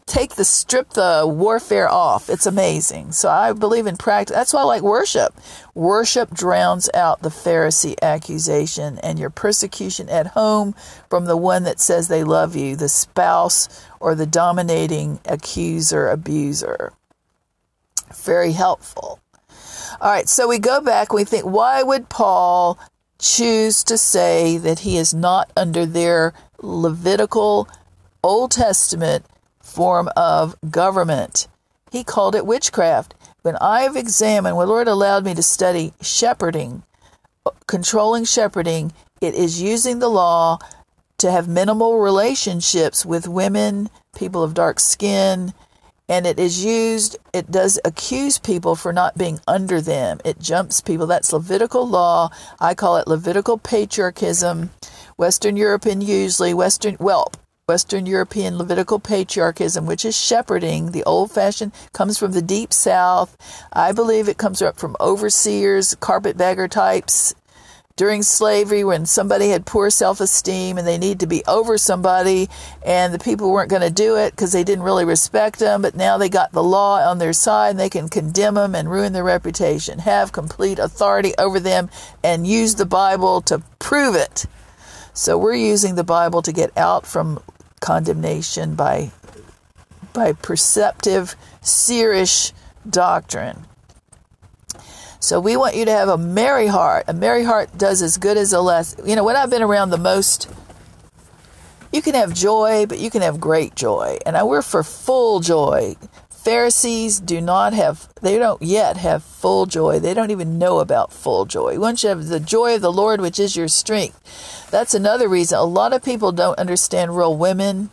take the strip the warfare off. It's amazing. So I believe in practice. That's why I like worship. Worship drowns out the Pharisee accusation and your persecution at home from the one that says they love you, the spouse or the dominating accuser, abuser. Very helpful. All right, so we go back. We think, why would Paul choose to say that he is not under their Levitical Old Testament form of government. He called it witchcraft. When I have examined, when Lord allowed me to study shepherding, controlling shepherding, it is using the law to have minimal relationships with women, people of dark skin, and it is used, it does accuse people for not being under them. It jumps people. That's Levitical law. I call it Levitical patriarchism. Western European, usually, Western, well, Western European Levitical patriarchism, which is shepherding, the old fashioned, comes from the deep south. I believe it comes up from overseers, carpetbagger types, during slavery when somebody had poor self esteem and they need to be over somebody, and the people weren't going to do it because they didn't really respect them, but now they got the law on their side and they can condemn them and ruin their reputation, have complete authority over them, and use the Bible to prove it. So we're using the Bible to get out from condemnation by by perceptive, seerish doctrine. So we want you to have a merry heart. A merry heart does as good as a less. You know, when I've been around the most, you can have joy, but you can have great joy. And I, we're for full joy. Pharisees do not have, they don't yet have full joy. They don't even know about full joy. Once you have the joy of the Lord, which is your strength, that's another reason. A lot of people don't understand real women.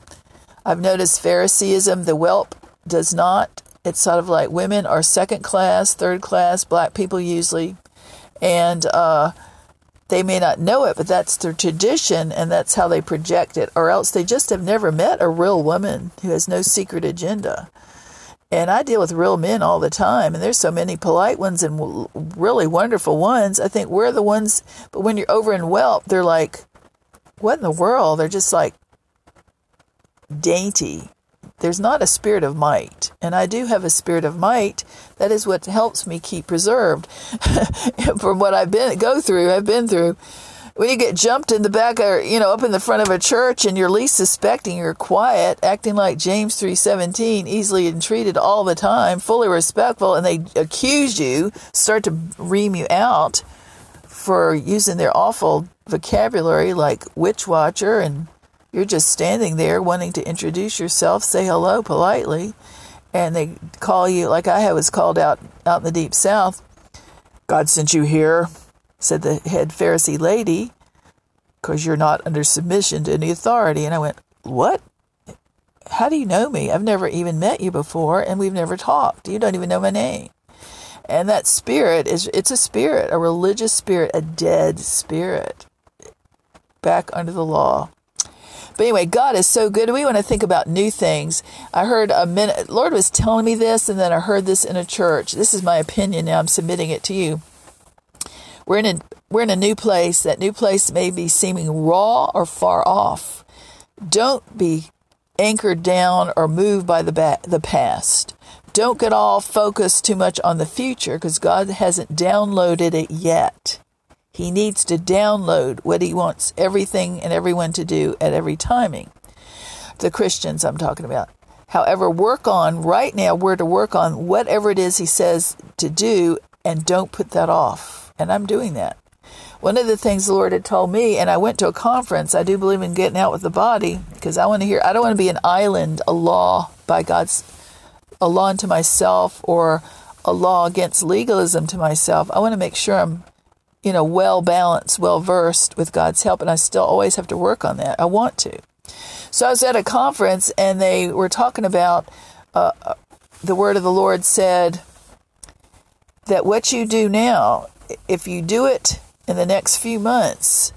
I've noticed Phariseeism, the whelp does not. It's sort of like women are second class, third class, black people usually, and uh, they may not know it, but that's their tradition and that's how they project it, or else they just have never met a real woman who has no secret agenda. And I deal with real men all the time, and there's so many polite ones and really wonderful ones. I think we're the ones, but when you're over in Whelp, they're like, what in the world? They're just like dainty there's not a spirit of might. And I do have a spirit of might. That is what helps me keep preserved from what I've been go through, I've been through. When you get jumped in the back or you know up in the front of a church and you're least suspecting, you're quiet, acting like James 3:17, easily entreated all the time, fully respectful, and they accuse you, start to ream you out for using their awful vocabulary like witch watcher and you're just standing there wanting to introduce yourself, say hello politely, and they call you like I was called out out in the deep south. God sent you here, said the head Pharisee lady, because you're not under submission to any authority. And I went, What? How do you know me? I've never even met you before, and we've never talked. You don't even know my name. And that spirit is it's a spirit, a religious spirit, a dead spirit. Back under the law. But anyway, God is so good. We want to think about new things. I heard a minute, Lord was telling me this, and then I heard this in a church. This is my opinion. Now I'm submitting it to you. We're in a, we're in a new place. That new place may be seeming raw or far off. Don't be anchored down or moved by the ba- the past. don't get all focused too much on the future because God hasn't downloaded it yet. He needs to download what He wants everything and everyone to do at every timing. The Christians I'm talking about. However, work on right now, we're to work on whatever it is He says to do and don't put that off. And I'm doing that. One of the things the Lord had told me, and I went to a conference, I do believe in getting out with the body because I want to hear, I don't want to be an island, a law by God's, a law unto myself or a law against legalism to myself. I want to make sure I'm you know, well balanced, well versed with God's help, and I still always have to work on that. I want to. So I was at a conference, and they were talking about uh, uh, the word of the Lord said that what you do now, if you do it in the next few months,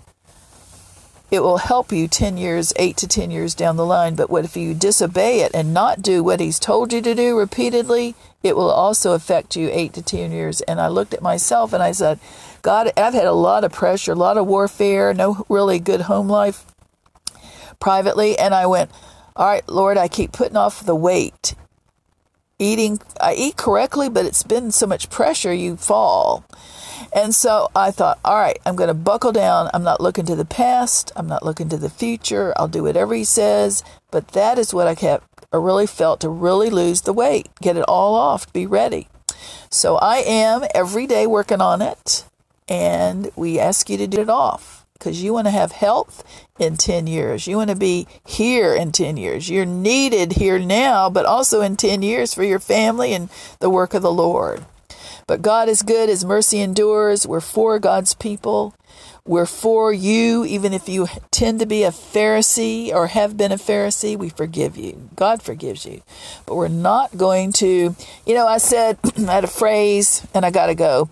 it will help you 10 years, 8 to 10 years down the line. But what if you disobey it and not do what he's told you to do repeatedly? It will also affect you 8 to 10 years. And I looked at myself and I said, God, I've had a lot of pressure, a lot of warfare, no really good home life privately. And I went, All right, Lord, I keep putting off the weight. Eating, I eat correctly, but it's been so much pressure, you fall. And so I thought, all right, I'm going to buckle down. I'm not looking to the past. I'm not looking to the future. I'll do whatever he says. But that is what I kept, I really felt to really lose the weight, get it all off, be ready. So I am every day working on it and we ask you to do it off because you want to have health in 10 years. You want to be here in 10 years. You're needed here now, but also in 10 years for your family and the work of the Lord. But God is good, His mercy endures. We're for God's people. We're for you, even if you tend to be a Pharisee or have been a Pharisee, we forgive you. God forgives you. But we're not going to, you know, I said, I had a phrase and I got to go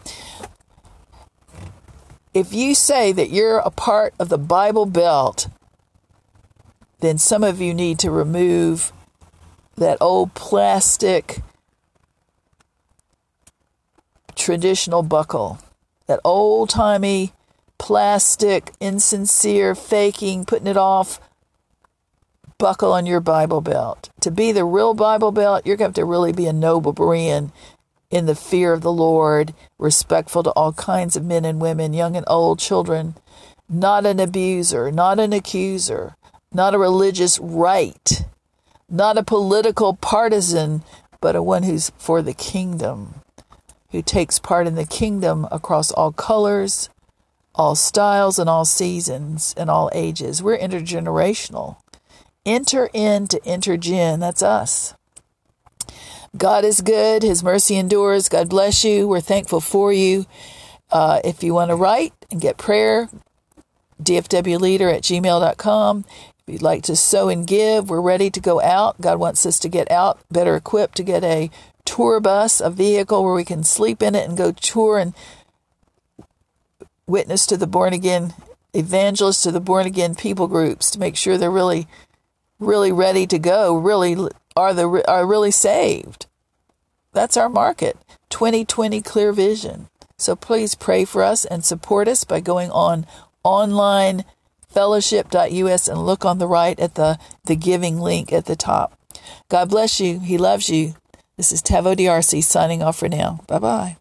if you say that you're a part of the Bible Belt, then some of you need to remove that old plastic traditional buckle, that old timey plastic, insincere, faking, putting it off buckle on your Bible belt. To be the real Bible belt, you're going to have to really be a noble Berean in the fear of the Lord, respectful to all kinds of men and women, young and old, children, not an abuser, not an accuser, not a religious right, not a political partisan, but a one who's for the kingdom, who takes part in the kingdom across all colors, all styles, and all seasons and all ages. We're intergenerational. Enter in into intergen, that's us. God is good. His mercy endures. God bless you. We're thankful for you. Uh, if you want to write and get prayer, dfwleader at gmail.com. If you'd like to sow and give, we're ready to go out. God wants us to get out better equipped to get a tour bus, a vehicle where we can sleep in it and go tour and witness to the born again evangelists, to the born again people groups to make sure they're really, really ready to go, really are the are really saved. That's our market. 2020 clear vision. So please pray for us and support us by going on online fellowship.us and look on the right at the, the giving link at the top. God bless you. He loves you. This is Taveau D'Arcy signing off for now. Bye bye.